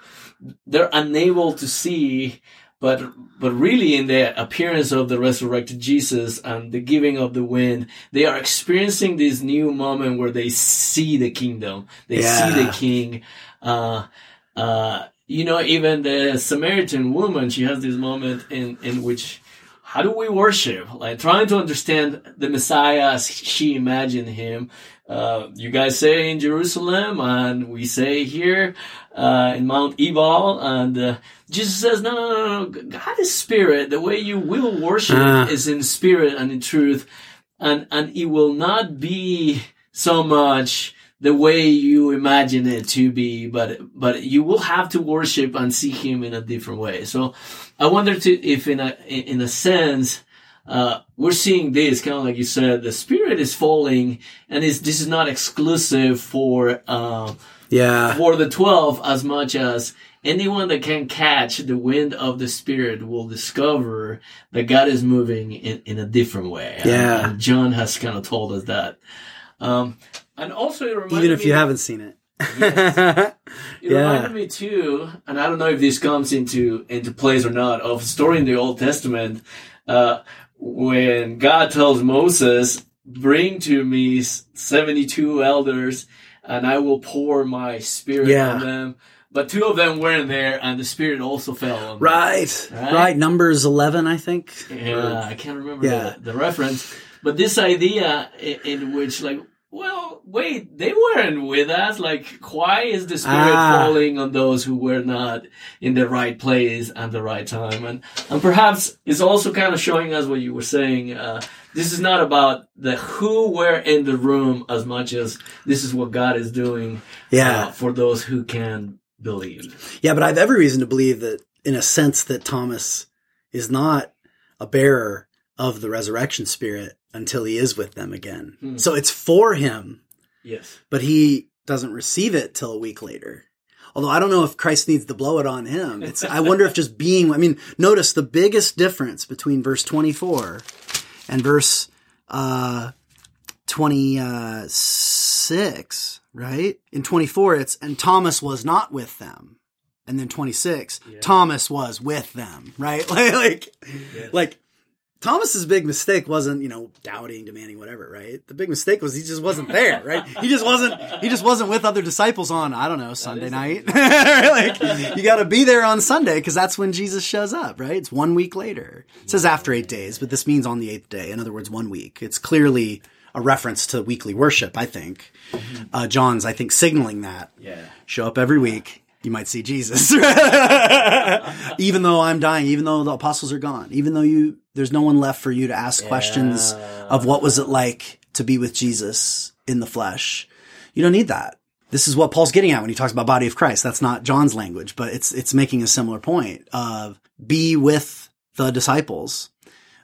they're unable to see, but but really in the appearance of the resurrected Jesus and the giving of the wind, they are experiencing this new moment where they see the kingdom, they see the King. Uh, uh, you know, even the Samaritan woman, she has this moment in in which how do we worship? Like trying to understand the Messiah as she imagined him. Uh, you guys say in Jerusalem, and we say here uh, in Mount Ebal, and uh, Jesus says, "No, no, no, no. God is spirit. The way you will worship Ah. is in spirit and in truth, and and it will not be so much." the way you imagine it to be, but but you will have to worship and see him in a different way. So I wonder to, if in a in a sense uh, we're seeing this kind of like you said, the spirit is falling, and is this is not exclusive for uh, yeah. for the twelve as much as anyone that can catch the wind of the spirit will discover that God is moving in, in a different way. Yeah. and John has kind of told us that. Um, and also, it reminded Even if you haven't seen it. [LAUGHS] it Yeah. reminded me too, and I don't know if this comes into into place or not, of a story in the Old Testament uh, when God tells Moses, "Bring to me seventy two elders, and I will pour my spirit Yeah. on them." But two of them weren't there, and the spirit also fell on them. Right. Right? right. Numbers 11, I think. Yeah, I can't remember Yeah. the, the reference, but this idea in, in which, like, well, wait, they weren't with us. Like, why is the Spirit Ah. falling on those who were not in the right place at the right time? And, and perhaps it's also kind of showing us what you were saying. Uh, this is not about the who were in the room as much as this is what God is doing Yeah. uh, for those who can believe. Yeah, but I have every reason to believe that, in a sense, that Thomas is not a bearer of the resurrection spirit until he is with them again. Hmm. So it's for him, Yes. but he doesn't receive it till a week later. Although I don't know if Christ needs to blow it on him. It's, I wonder if just being, I mean, notice the biggest difference between verse 24 and verse, uh, 26, right? In 24, it's, and Thomas was not with them. And then 26, Yeah. Thomas was with them, right? [LAUGHS] Like, like, like, Thomas's big mistake wasn't, you know, doubting, demanding, whatever, right? The big mistake was he just wasn't there, right? He just wasn't, he just wasn't with other disciples on, I don't know, Sunday night. [LAUGHS] like, you gotta be there on Sunday because that's when Jesus shows up, right? It's one week later. It says after eight days, but this means on the eighth day. In other words, one week. It's clearly a reference to weekly worship, I think. Uh, John's, I think, signaling that yeah. show up every week. You might see Jesus. [LAUGHS] even though I'm dying, even though the apostles are gone, even though you, there's no one left for you to ask questions of what was it like to be with Jesus in the flesh. You don't need that. This is what Paul's getting at when he talks about body of Christ. That's not John's language, but it's, it's making a similar point of be with the disciples,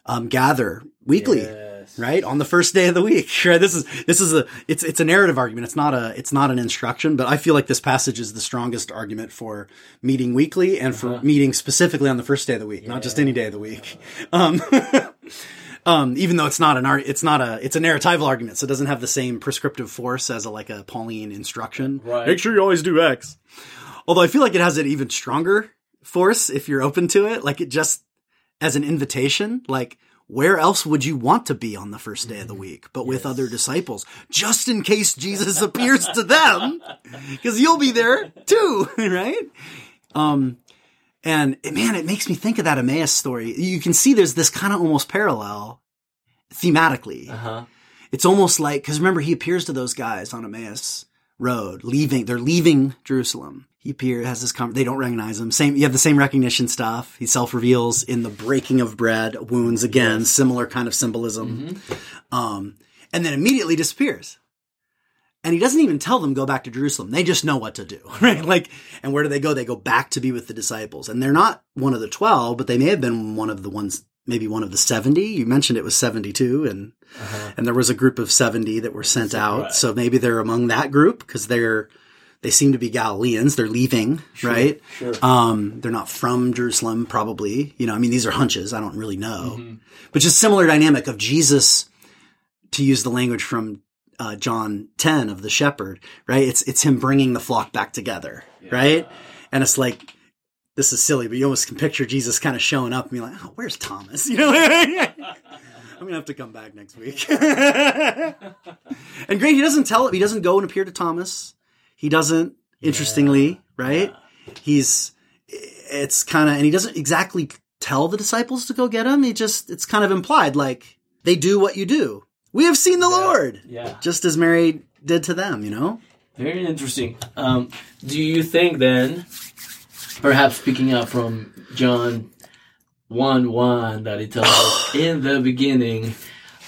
um, gather weekly Yes. right? On the first day of the week. [LAUGHS] Right? This is this is a it's it's a narrative argument. It's not a it's not an instruction but i feel like this passage is the strongest argument for meeting weekly and for meeting specifically on the first day of the week not just any day of the week. [LAUGHS] Um [LAUGHS] um even though it's not an art it's not a it's a narratival argument so it doesn't have the same prescriptive force as a like a pauline instruction. Right. make sure you always do x. Although i feel like it has an even stronger force if you're open to it. Like it just as an invitation like where else would you want to be on the first day of the week but with other disciples just in case jesus [LAUGHS] appears to them because you'll be there too [LAUGHS] right um and man it makes me think of that emmaus story you can see there's this kind of almost parallel thematically Uh huh. it's almost like because remember he appears to those guys on Emmaus Road, leaving. They're leaving Jerusalem. He appears has this. Com- they don't recognize him. Same. You have the same recognition stuff. He self reveals in the breaking of bread, wounds again, similar kind of symbolism. Um, and then immediately disappears. And he doesn't even tell them go back to Jerusalem. They just know what to do, [LAUGHS] right? Like, and where do they go? They go back to be with the disciples. And they're not one of the 12, but they may have been one of the ones, maybe one of the 70. You mentioned it was 72 and, and there was a group of 70 that were sent out. Right. So maybe they're among that group because they're, they seem to be Galileans. They're leaving, right? Sure. Um, they're not from Jerusalem, probably. You know, I mean, these are hunches. I don't really know. Mm-hmm. But just similar dynamic of Jesus, to use the language from uh, John 10 of the shepherd, right? It's, it's him bringing the flock back together, right? And it's like, this is silly, but you almost can picture Jesus kind of showing up and be like, oh, where's Thomas? [LAUGHS] You know, [LAUGHS] I'm gonna have to come back next week. [LAUGHS] and great, he doesn't tell it. He doesn't go and appear to Thomas. He doesn't, interestingly, right? He's, it's kind of, and he doesn't exactly tell the disciples to go get him. He just, it's kind of implied, like, they do what you do. We have seen the Lord. Yeah. Just as Mary did to them, you know? Very interesting. Um, do you think then, perhaps picking up from John 1 1, that he tells us [COUGHS] in the beginning,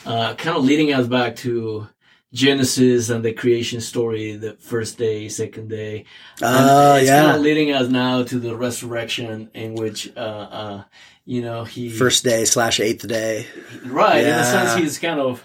uh, kind of leading us back to Genesis and the creation story, the first day, second day. Oh, it's yeah. kind of leading us now to the resurrection in which, uh, uh, you know, he. First day slash eighth day. Right. In a Yeah. sense, he's kind of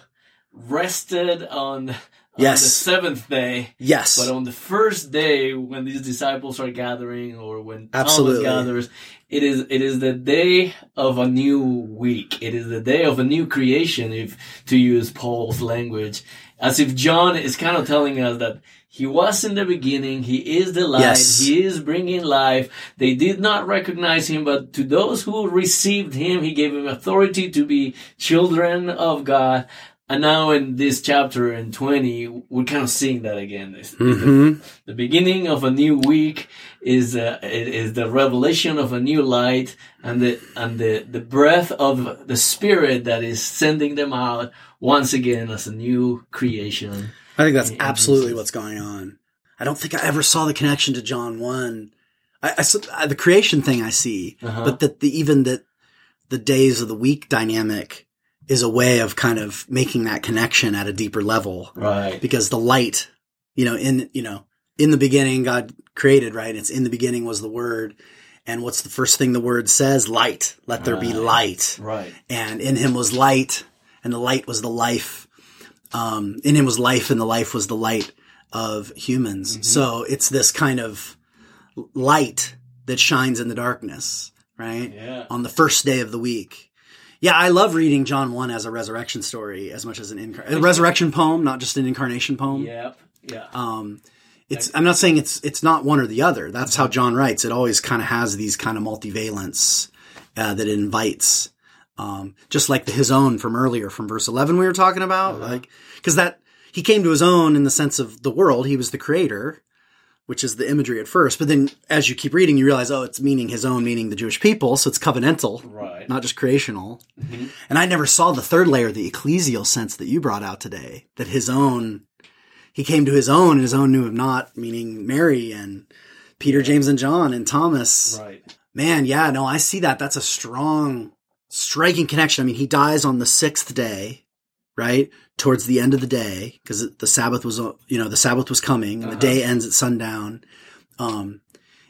rested on, on Yes. the seventh day. Yes. But on the first day, when these disciples are gathering, or when Absolutely. Thomas gathers, it is it is the day of a new week. It is the day of a new creation, if to use Paul's language, as if John is kind of telling us that he was in the beginning, he is the light, Yes. he is bringing life. They did not recognize him, but to those who received him, he gave him authority to be children of God. And now in this chapter in 20, we're kind of seeing that again. It's the Mm-hmm. the beginning of a new week is uh, it is the revelation of a new light and the and the the breath of the spirit that is sending them out once again as a new creation I think that's absolutely what's going on. I don't think I ever saw the connection to John one. I, I uh, the creation thing I see, Uh-huh. but that the even that the days of the week dynamic is a way of kind of making that connection at a deeper level right. because the light, you know, in you know, in the beginning God created, right? It's in the beginning was the word. And what's the first thing the word says? Light. Let there be light Right. and in him was light, and the light was the life. Um, in him was life, and the life was the light of humans. Mm-hmm. So it's this kind of light that shines in the darkness, right? Yeah. On the first day of the week. Yeah, I love reading John 1 as a resurrection story as much as an incar- a resurrection poem, not just an incarnation poem. Yep. Yeah. Um, it's, I'm not saying it's, it's not one or the other. That's how John writes. It always kind of has these kind of multivalence, uh, that it invites. Um, just like the, his own from earlier, from verse 11 we were talking about, like, cause that, he came to his own in the sense of the world. He was the creator, which is the imagery at first. But then as you keep reading, you realize, oh, it's meaning his own, meaning the Jewish people. So it's covenantal, Right. not just creational. Mm-hmm. And I never saw the third layer, the ecclesial sense that you brought out today, that his own, he came to his own and his own knew him not, meaning Mary and Peter, James, and John and Thomas. Right. Man, yeah, no, I see that. That's a strong, striking connection. I mean, he dies on the sixth day, right? Towards the end of the day, because the Sabbath was, you know, the Sabbath was coming and the Uh-huh. day ends at sundown. Um,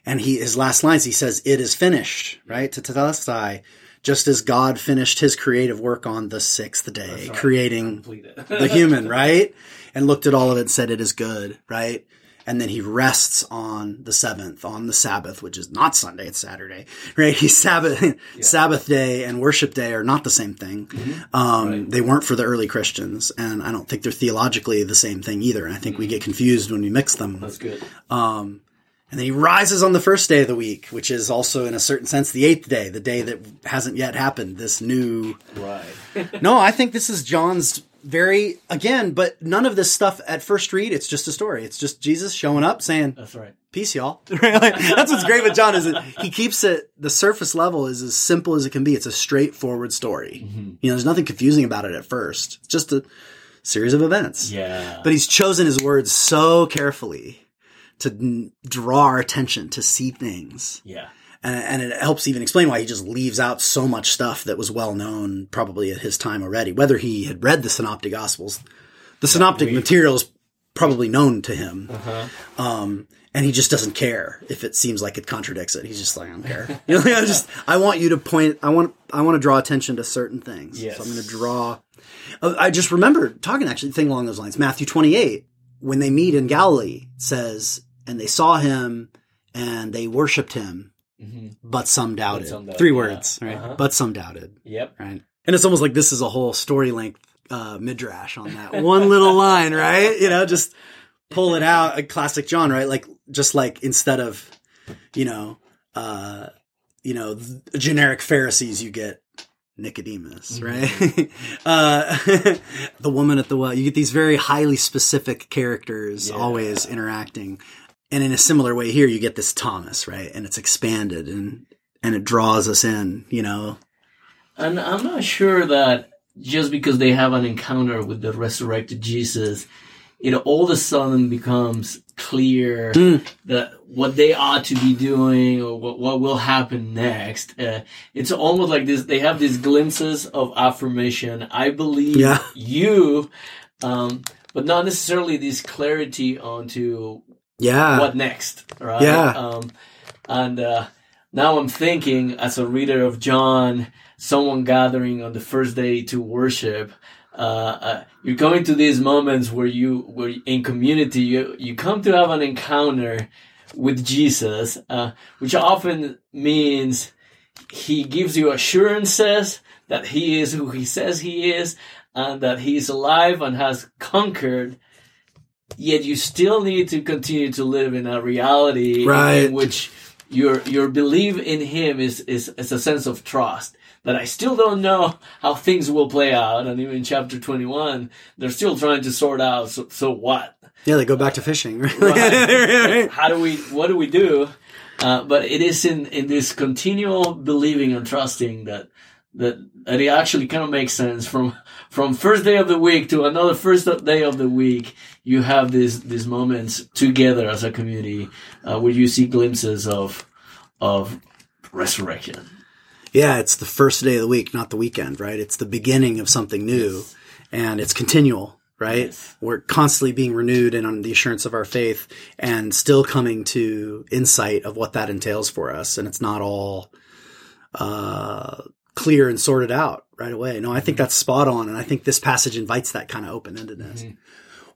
and he, his last lines, he says, it is finished, right? To Tetelestai, just as God finished his creative work on the sixth day, right. creating the human, right? And looked at all of it and said, it is good, right? And then he rests on the seventh, on the Sabbath, which is not Sunday, it's Saturday, right? [LAUGHS] He's Sabbath, Sabbath day and worship day are not the same thing. Um, Right. they weren't for the early Christians. And I don't think they're theologically the same thing either. And I think we get confused when we mix them. That's good. Um, and then he rises on the first day of the week, which is also in a certain sense the eighth day, the day that hasn't yet happened, this new Right. [LAUGHS] no, I think this is John's very again, but none of this stuff at first read. It's just a story. It's just Jesus showing up saying, That's right. "Peace, y'all." [LAUGHS] That's what's great with John is that he keeps it. The surface level is as simple as it can be. It's a straightforward story. Mm-hmm. You know, there's nothing confusing about it at first. It's just a series of events. Yeah. But he's chosen his words so carefully to draw our attention to see things yeah. And, and it helps even explain why he just leaves out so much stuff that was well known probably at his time already. Whether he had read the Synoptic Gospels, the Synoptic material is probably known to him, Uh-huh. um, and he just doesn't care if it seems like it contradicts it. He's just like, I don't care. [LAUGHS] You know, I just I want you to point. I want I want to draw attention to certain things. Yes. So I'm going to draw. Oh, I just remember talking actually thing along those lines. Matthew 28 when they meet in Galilee says, and they saw him and they worshipped him hmm but some doubted. some doubted, Three yeah. words, right? Uh-huh. But some doubted, Yep. right? And it's almost like this is a whole story length uh, midrash on that one little line, right? You know, just pull it out. A classic John, right? Like just like instead of, you know, uh, you know, generic Pharisees, you get Nicodemus, right? [LAUGHS] uh, [LAUGHS] the woman at the well. You get these very highly specific characters Yeah. always interacting. And in a similar way here, you get this Thomas, right? And it's expanded and, and it draws us in, you know? And I'm not sure that just because they have an encounter with the resurrected Jesus, it all of a sudden becomes clear Mm. that what they ought to be doing or what, what will happen next. Uh, it's almost like this, they have these glimpses of affirmation. I believe Yeah. you, um, but not necessarily this clarity onto Yeah. what next, right? Yeah. Um, and uh, now I'm thinking, as a reader of John, someone gathering on the first day to worship. Uh, uh, you're going to these moments where you, where in community, you you come to have an encounter with Jesus, uh, which often means he gives you assurances that he is who he says he is, and that he is alive and has conquered yet you still need to continue to live in a reality Right. in which your your belief in him is, is is a sense of trust that I still don't know how things will play out and even in chapter 21 they're still trying to sort out so, so what yeah, they go back to fishing. Right? Right. [LAUGHS] how do we what do we do uh, but it is in in this continual believing and trusting that that, that it actually kind of makes sense from from first day of the week to another first day of the week. You have these these moments together as a community uh, where you see glimpses of of resurrection. Yeah, it's the first day of the week, not the weekend, right? It's the beginning of something new, yes. and it's continual, right? Yes. We're constantly being renewed and on the assurance of our faith, and still coming to insight of what that entails for us. And it's not all uh, clear and sorted out right away. No, I think mm-hmm. that's spot on, and I think this passage invites that kind of open endedness. Mm-hmm.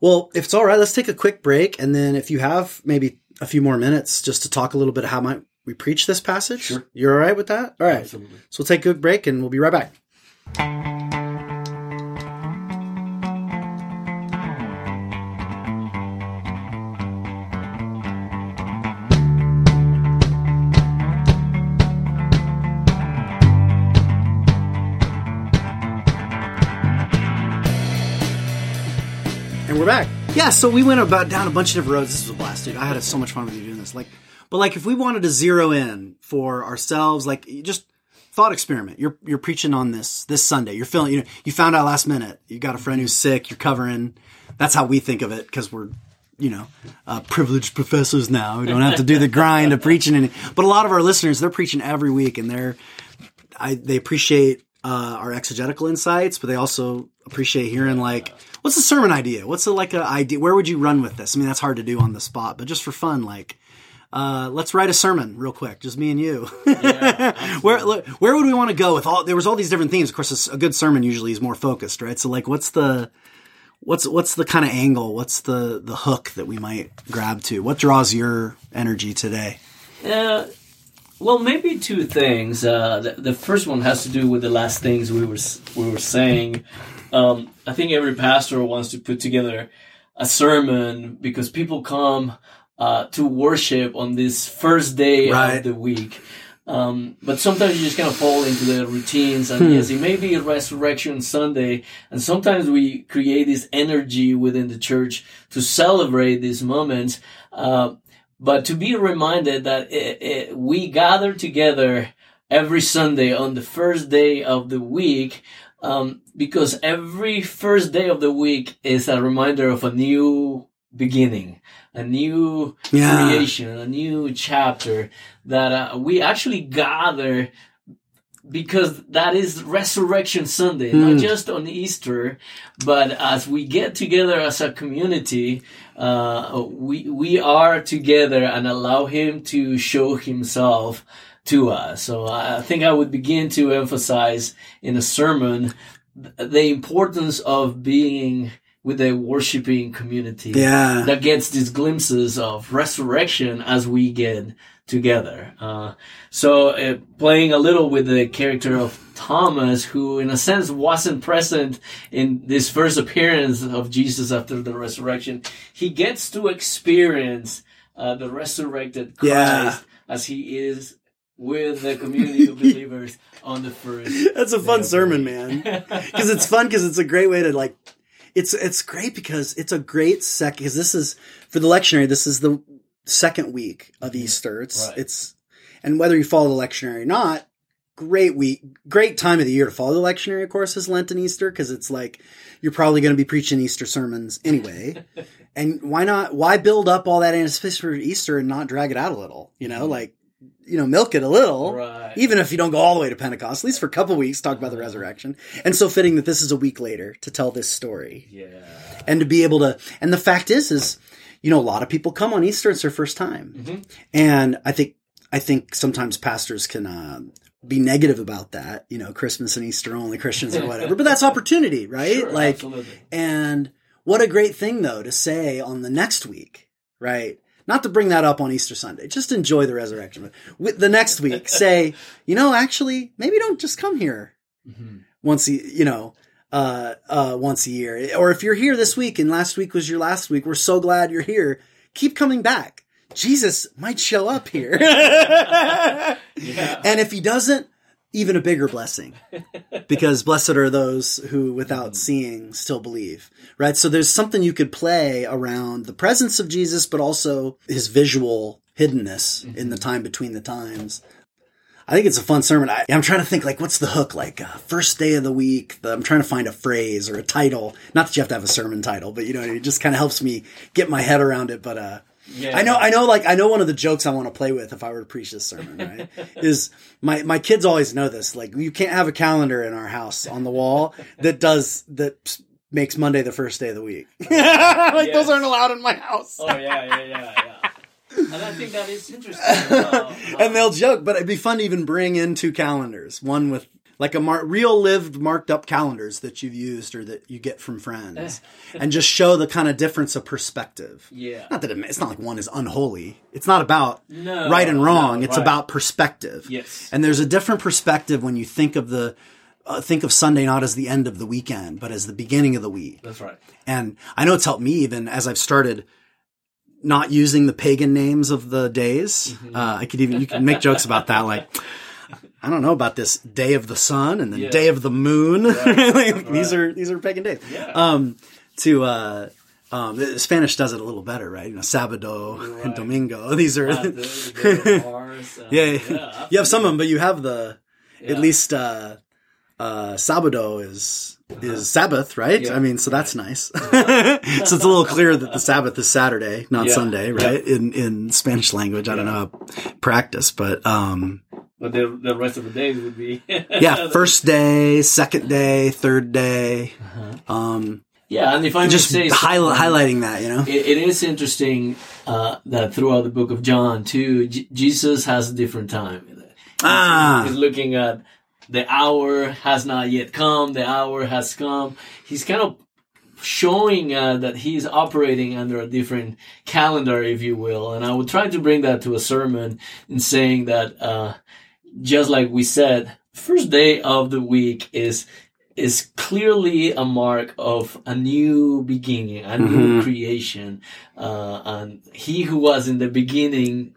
Well, if it's all right, let's take a quick break, and then if you have maybe a few more minutes just to talk a little bit how might we preach this passage? Sure. You're all right with that? All right. Absolutely. So we'll take a good break and we'll be right back. Yeah, so we went about down a bunch of different roads. This was a blast, dude. I had so much fun with you doing this. Like, but like if we wanted to zero in for ourselves, like just thought experiment. You're you're preaching on this this Sunday. You're feeling you know you found out last minute. You got a friend who's sick. You're covering. That's how we think of it because we're you know uh, privileged professors now. We don't have to do the grind of preaching. Any, but a lot of our listeners they're preaching every week and they're I, they appreciate uh, our exegetical insights, but they also appreciate hearing like what's the sermon idea? What's the like a idea? Where would you run with this? I mean, that's hard to do on the spot, but just for fun, like uh, let's write a sermon real quick, just me and you. Yeah, [LAUGHS] where where would we want to go with all? There was all these different themes. Of course, a good sermon usually is more focused, right? So, like, what's the what's what's the kind of angle? What's the the hook that we might grab to? What draws your energy today? Uh, well, maybe two things. Uh, the, the, first one has to do with the last things we were we were saying. Um, I think every pastor wants to put together a sermon because people come uh, to worship on this first day right. of the week. Um, but sometimes you just kind of fall into the routines and hmm. yes, it may be a resurrection Sunday. And sometimes we create this energy within the church to celebrate these moments. Uh, but to be reminded that it, it, we gather together every Sunday on the first day of the week, um, because every first day of the week is a reminder of a new beginning a new yeah. creation, a new chapter that uh, we actually gather because that is Resurrection Sunday, mm. not hmm. just on Easter, but as we get together as a community, uh, we we are together and allow Him to show Himself to us. So I think I would begin to emphasize in a sermon the importance of being with a worshiping community yeah. that gets these glimpses of resurrection as we get together. Uh, so uh, playing a little with the character of Thomas, who in a sense wasn't present in this first appearance of Jesus after the resurrection, he gets to experience uh, the resurrected Christ yeah. as he is with the community of [LAUGHS] believers on the first. That's a fun sermon, man. [LAUGHS] Because it's fun because it's a great way to like it's it's great because it's a great sec because this is for the lectionary. This is the second week of mm-hmm. Easter. It's right. it's and whether you follow the lectionary or not, great week, great time of the year to follow the lectionary. Of course, is Lent and Easter because it's like you're probably going to be preaching Easter sermons anyway. [LAUGHS] and why not? Why build up all that anticipation for Easter and not drag it out a little? You know, mm-hmm. like you know, milk it a little, right. even if you don't go all the way to Pentecost, at least for a couple weeks, talk about the resurrection. And so fitting that this is a week later to tell this story. Yeah. And to be able to, and the fact is, is, you know, a lot of people come on Easter, it's their first time. Mm-hmm. And I think, I think sometimes pastors can, uh, be negative about that, you know, Christmas and Easter only Christians or whatever, but that's [LAUGHS] opportunity, right? Sure, like, absolutely. and what a great thing though to say on the next week, right? Not to bring that up on Easter Sunday. Just enjoy the resurrection. With the next week, say, [LAUGHS] you know, actually, maybe don't just come here mm-hmm. once, you know, uh, uh, once a year. Or if you're here this week and last week was your last week, we're so glad you're here. Keep coming back. Jesus might show up here. [LAUGHS] [LAUGHS] yeah. And if he doesn't, even a bigger blessing [LAUGHS] because blessed are those who without mm. seeing still believe right so there's something you could play around the presence of jesus but also his visual hiddenness mm-hmm. in the time between the times I think it's a fun sermon. I, I'm trying to think like what's the hook like uh, first day of the week. The, I'm trying to find a phrase or a title. Not that you have to have a sermon title, but you know it just kind of helps me get my head around it. But uh, Yeah. I know I know like I know one of the jokes I want to play with if I were to preach this sermon right [LAUGHS] is my my kids always know this like you can't have a calendar in our house on the wall that does that makes Monday the first day of the week. [LAUGHS] like Yes. those aren't allowed in my house. Oh yeah, yeah, yeah, yeah. And I think that is interesting. [LAUGHS] and they'll joke, but it'd be fun to even bring in two calendars. One with like a mar- real lived marked up calendars that you've used or that you get from friends, [LAUGHS] and just show the kind of difference of perspective. yeah. Not that it, it's not like one is unholy. It's not about No, right and wrong. no, it's right. about perspective. Yes. And there's a different perspective when you think of the uh, think of Sunday not as the end of the weekend, but as the beginning of the week. That's right. And I know it's helped me even as I've started not using the pagan names of the days. Mm-hmm. Uh, I could even, you can make jokes about that. Like, I don't know about this day of the sun and the Yeah. day of the moon. [LAUGHS] Like, These are, these are pagan days. Yeah. Um, to, uh, um, Spanish does it a little better, right? You know, Sabado and Domingo. [LAUGHS] These are, Uh, the- the Mars, [LAUGHS] yeah, yeah. you have some of them, but you have the, Yeah. at least, uh, uh, Sabado is, is Sabbath, right? Uh-huh. Yeah. I mean, so that's nice. so it's a little clearer that the Sabbath is Saturday, not Yeah. Sunday, right? In, in Spanish language. I don't know how practice, but, um, But the, the rest of the days would be. [LAUGHS] yeah, first day, second day, third day, um, Yeah, and if I just say something, highlighting that, you know? it, it is interesting uh, that throughout the book of John too, J- Jesus has a different time. Ah. he's looking at the hour has not yet come. The hour has come. He's kind of showing uh, that he's operating under a different calendar, if you will. And I would try to bring that to a sermon in saying that, uh, just like we said, first day of the week is is clearly a mark of a new beginning, a new creation. Uh, and he who was in the beginning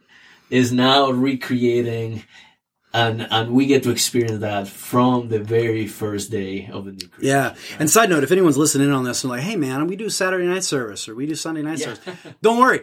is now recreating and and we get to experience that from the very first day of the new creation. Yeah. And side note, if anyone's listening in on this and like, hey man, we do Saturday night service or we do Sunday night Yeah. service, don't worry.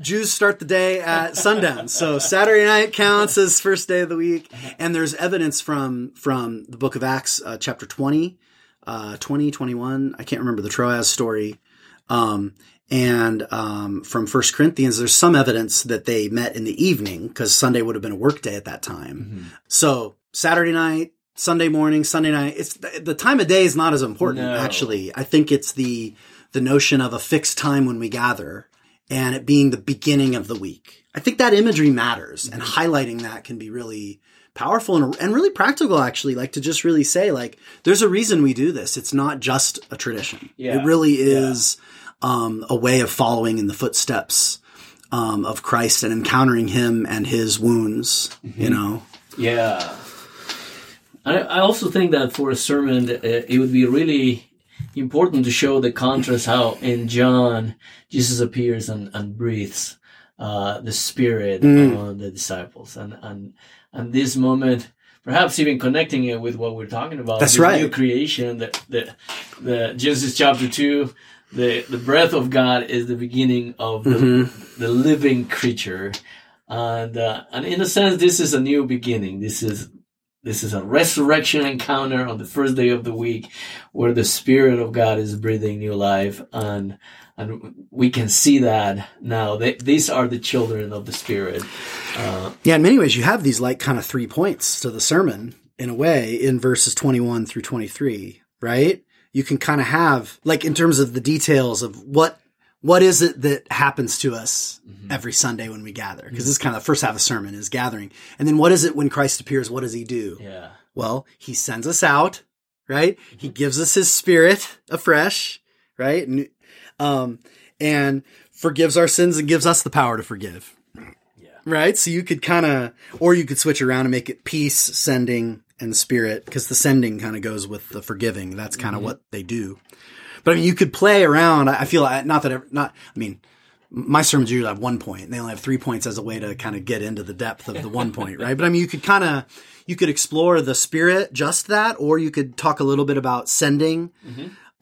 Jews start the day at sundown. So Saturday night counts as first day of the week. And there's evidence from, from the book of Acts, uh, chapter 20, uh, 20, 21. I can't remember the Troas story. Um, and um, from First Corinthians, there's some evidence that they met in the evening because Sunday would have been a work day at that time. So Saturday night, Sunday morning, Sunday night, it's the time of day is not as important. No. Actually, I think it's the the notion of a fixed time when we gather and it being the beginning of the week. I think that imagery matters, and highlighting that can be really powerful and, and really practical. Actually, like to just really say, like, there's a reason we do this. It's not just a tradition. Yeah. It really is um, a way of following in the footsteps um, of Christ and encountering Him and His wounds. You know. Yeah. I, I also think that for a sermon, uh, it would be really important to show the contrast how in John, Jesus appears and, and breathes uh, the Spirit on the disciples. And, and, and this moment, perhaps even connecting it with what we're talking about. That's right. New creation, the, the, the Genesis chapter 2, the, the breath of God is the beginning of the, the living creature. And, uh, and in a sense, this is a new beginning. This is, this is a resurrection encounter on the first day of the week where the Spirit of God is breathing new life. And, and we can see that now. They, these are the children of the Spirit. Uh, Yeah, in many ways, you have these like kind of three points to the sermon in a way in verses 21 through 23, right? You can kind of have like in terms of the details of what what is it that happens to us mm-hmm. every Sunday when we gather? Mm-hmm. Because this is kind of the first half of the sermon is gathering. And then what is it when Christ appears? What does he do? yeah. Well, he sends us out, right? He mm-hmm. gives us his spirit afresh, right? And, um, and forgives our sins and gives us the power to forgive. Yeah. Right? So you could kind of, or you could switch around and make it peace, sending, and spirit, because the sending kind of goes with the forgiving. That's kind of what they do. But I mean, you could play around. I feel like, not that, ever, not, I mean, my sermons usually have one point and they only have three points as a way to kind of get into the depth of the one point, right? But I mean, you could kind of, you could explore the spirit, just that, or you could talk a little bit about sending,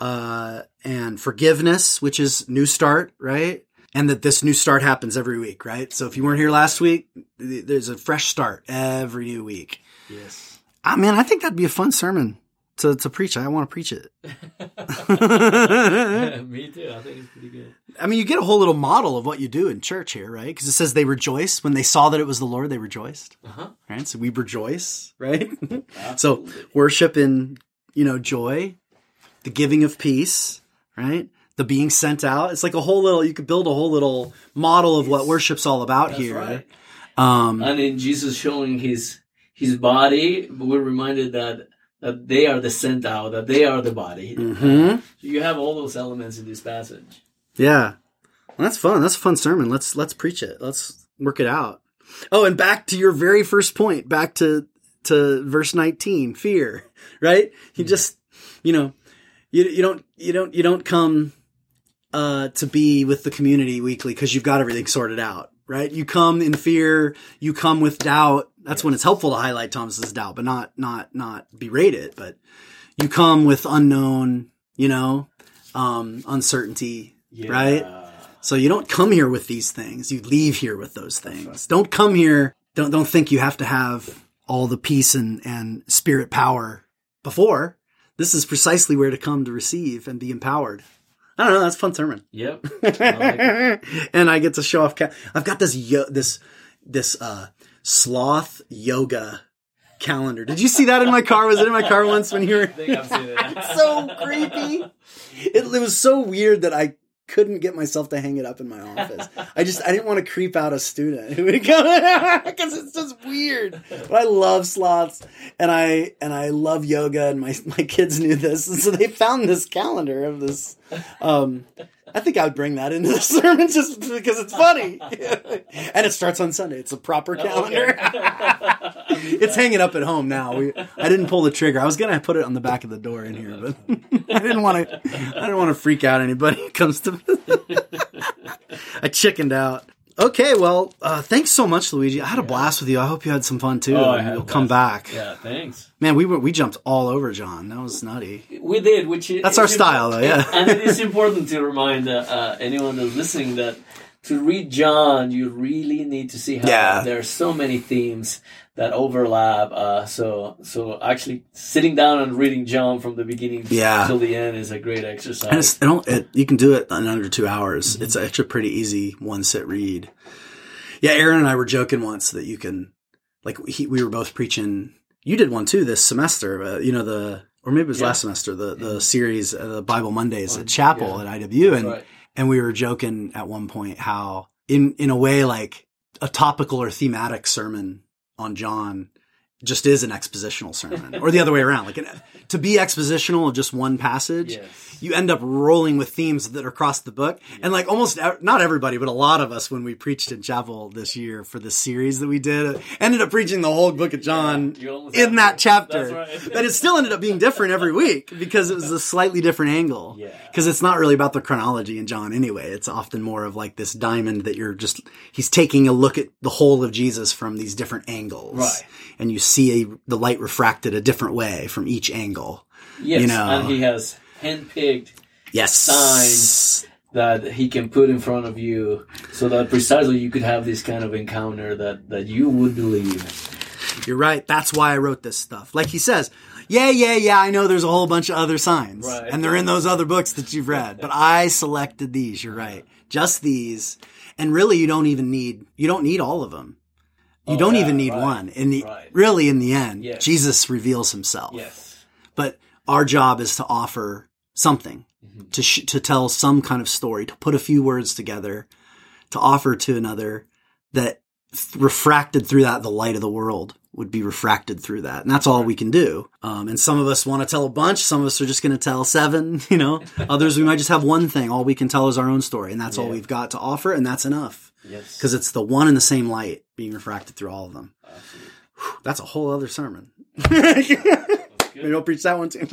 uh, and forgiveness, which is new start, right? and that this new start happens every week, right? So if you weren't here last week, th- there's a fresh start every new week. Yes. Ah, man, I think that'd be a fun sermon to, to preach. I want to preach it. [LAUGHS] [LAUGHS] Me too. I think it's pretty good. I mean, you get a whole little model of what you do in church here, right? Because it says they rejoice when they saw that it was the Lord, they rejoiced, Uh-huh. right? So we rejoice, [LAUGHS] right? so worship in, you know, joy, the giving of peace, right? The being sent out. It's like a whole little, you could build a whole little model of what worship's all about That's here. right. Um, And in Jesus showing his his body, we're reminded that that they are the sent out, that they are the body. mhm. So you have all those elements in this passage. Yeah. Well, that's fun. That's a fun sermon. Let's let's preach it. Let's work it out. Oh, and back to your very first point, back to to verse 19, fear, [LAUGHS] right? You just, you know, you you don't you don't you don't come uh to be with the community weekly cuz you've got everything sorted out, right? You come in fear, you come with doubt. That's when it's helpful to highlight Thomas's doubt, but not not not berate it, but you come with unknown, you know, um uncertainty, right? So you don't come here with these things. You leave here with those things. Don't come here. Don't don't think you have to have all the peace and, and spirit power before. This is precisely where to come to receive and be empowered. I don't know. That's a fun sermon. Yep. [LAUGHS] I like and I get to show off. Ca- I've got this yo- this this uh, sloth yoga calendar. Did you see that in my car? Was it in my car once when you were? I think I've seen it. [LAUGHS] so creepy. It, it was so weird that I couldn't get myself to hang it up in my office. I just I didn't want to creep out a student who would come [LAUGHS] because it's just weird. But I love sloths and I and I love yoga and my my kids knew this and so they found this calendar of this. Um, I think I would bring that into the [LAUGHS] sermon just because it's funny. [LAUGHS] and it starts on Sunday. It's a proper oh, calendar. [LAUGHS] it's hanging up at home now. We, I didn't pull the trigger. I was gonna put it on the back of the door in here, but I didn't want to. I didn't want to freak out anybody who comes to. I chickened out. Okay, well, uh, thanks so much, Luigi. I had a blast with you. I hope you had some fun too. Oh, You'll come back. Yeah, thanks. Man, we were we jumped all over John. That was nutty. We did, which is That's our style, though, yeah. and it is important to remind uh, uh, anyone that's listening that to read John, you really need to see how Yeah. there are so many themes that overlap. Uh, so, so actually sitting down and reading John from the beginning Yeah. till the end is a great exercise. And it's, it you can do it in under two hours. Mm-hmm. It's actually a pretty easy one sit read. Yeah, Aaron and I were joking once that you can, like, he, we were both preaching. You did one too this semester. Uh, you know the, or maybe it was Yeah. last semester. The the series, uh, the Bible Mondays at Chapel yeah. at IW, and right. and we were joking at one point how, in in a way, like a topical or thematic sermon on John just is an expositional sermon, or the other way around. Like an, to be expositional of just one passage, Yes. you end up rolling with themes that are across the book. And like almost not everybody, but a lot of us when we preached in chapel this year for the series that we did, ended up preaching the whole book of John almost in that chapter. Right. but it still ended up being different every week because it was a slightly different angle. Yeah. Because it's not really about the chronology in John anyway. It's often more of like this diamond that you're just, he's taking a look at the whole of Jesus from these different angles. Right. And you see a, the light refracted a different way from each angle. Yes, you know. and he has handpicked Yes. Signs. that he can put in front of you so that precisely you could have this kind of encounter that, that you would believe. You're right. That's why I wrote this stuff. Like he says, yeah, yeah, yeah, I know there's a whole bunch of other signs. Right. And they're in those other books that you've read. But [LAUGHS] I selected these. You're right. Just these. And really, you don't even need, you don't need all of them. You Oh, don't yeah, even need right, one. In the, right. really, in the end, Yes. Jesus reveals himself. Yes. But our job is to offer something, Mm-hmm. to, sh- to tell some kind of story, to put a few words together, to offer to another that th- refracted through that, the light of the world would be refracted through that. And that's all we can do. Um, and some of us want to tell a bunch. Some of us are just going to tell seven, [LAUGHS] you know, others we might just have one thing. All we can tell is our own story. And that's all we've got to offer. And that's enough Yes. because it's the one and the same light being refracted through all of them. Whew, That's a whole other sermon. [LAUGHS] [LAUGHS] Maybe I'll preach that one too.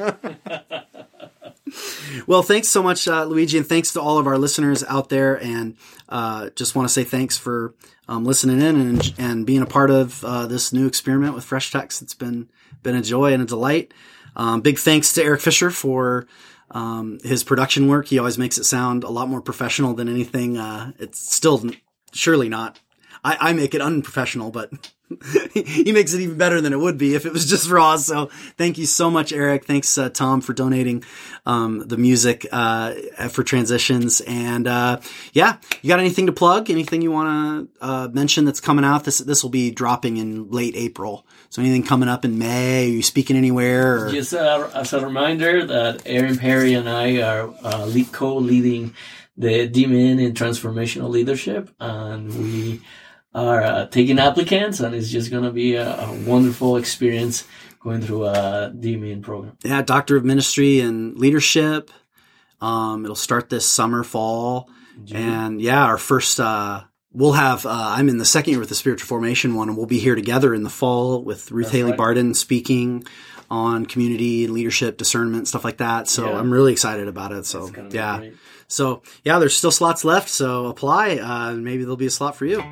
Well, thanks so much, uh, Luigi, and thanks to all of our listeners out there. And uh, just want to say thanks for um, listening in and and being a part of uh, this new experiment with Fresh Text. It's been been a joy and a delight. Um, big thanks to Eric Fisher for Um, his production work, he always makes it sound a lot more professional than anything. Uh, it's still surely not. I, I make it unprofessional, but [LAUGHS] he makes it even better than it would be if it was just raw. So thank you so much, Eric. Thanks, uh, Tom, for donating um, the music uh, for transitions. And uh, yeah, you got anything to plug? Anything you want to uh, mention that's coming out? This this will be dropping in late April. So anything coming up in May? Are you speaking anywhere? Or? Just uh, as a reminder that Aaron Perry and I are uh, lead co-leading the DMIN in transformational leadership, and we are uh, taking applicants, and it's just going to be a, a, wonderful experience going through a DMIN program. Yeah, Doctor of Ministry and Leadership. Um, it'll start this summer, fall, and yeah, our first. Uh, we'll have. Uh, I'm in the second year with the spiritual formation one, and we'll be here together in the fall with Ruth That's Haley right. Barton speaking on community and leadership, discernment, stuff like that. So yeah. I'm really excited about it. So yeah. So yeah, there's still slots left. So apply. Uh, maybe there'll be a slot for you.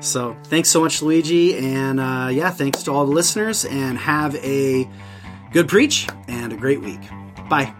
So thanks so much, Luigi. And uh, yeah, thanks to all the listeners and have a good preach and a great week. Bye.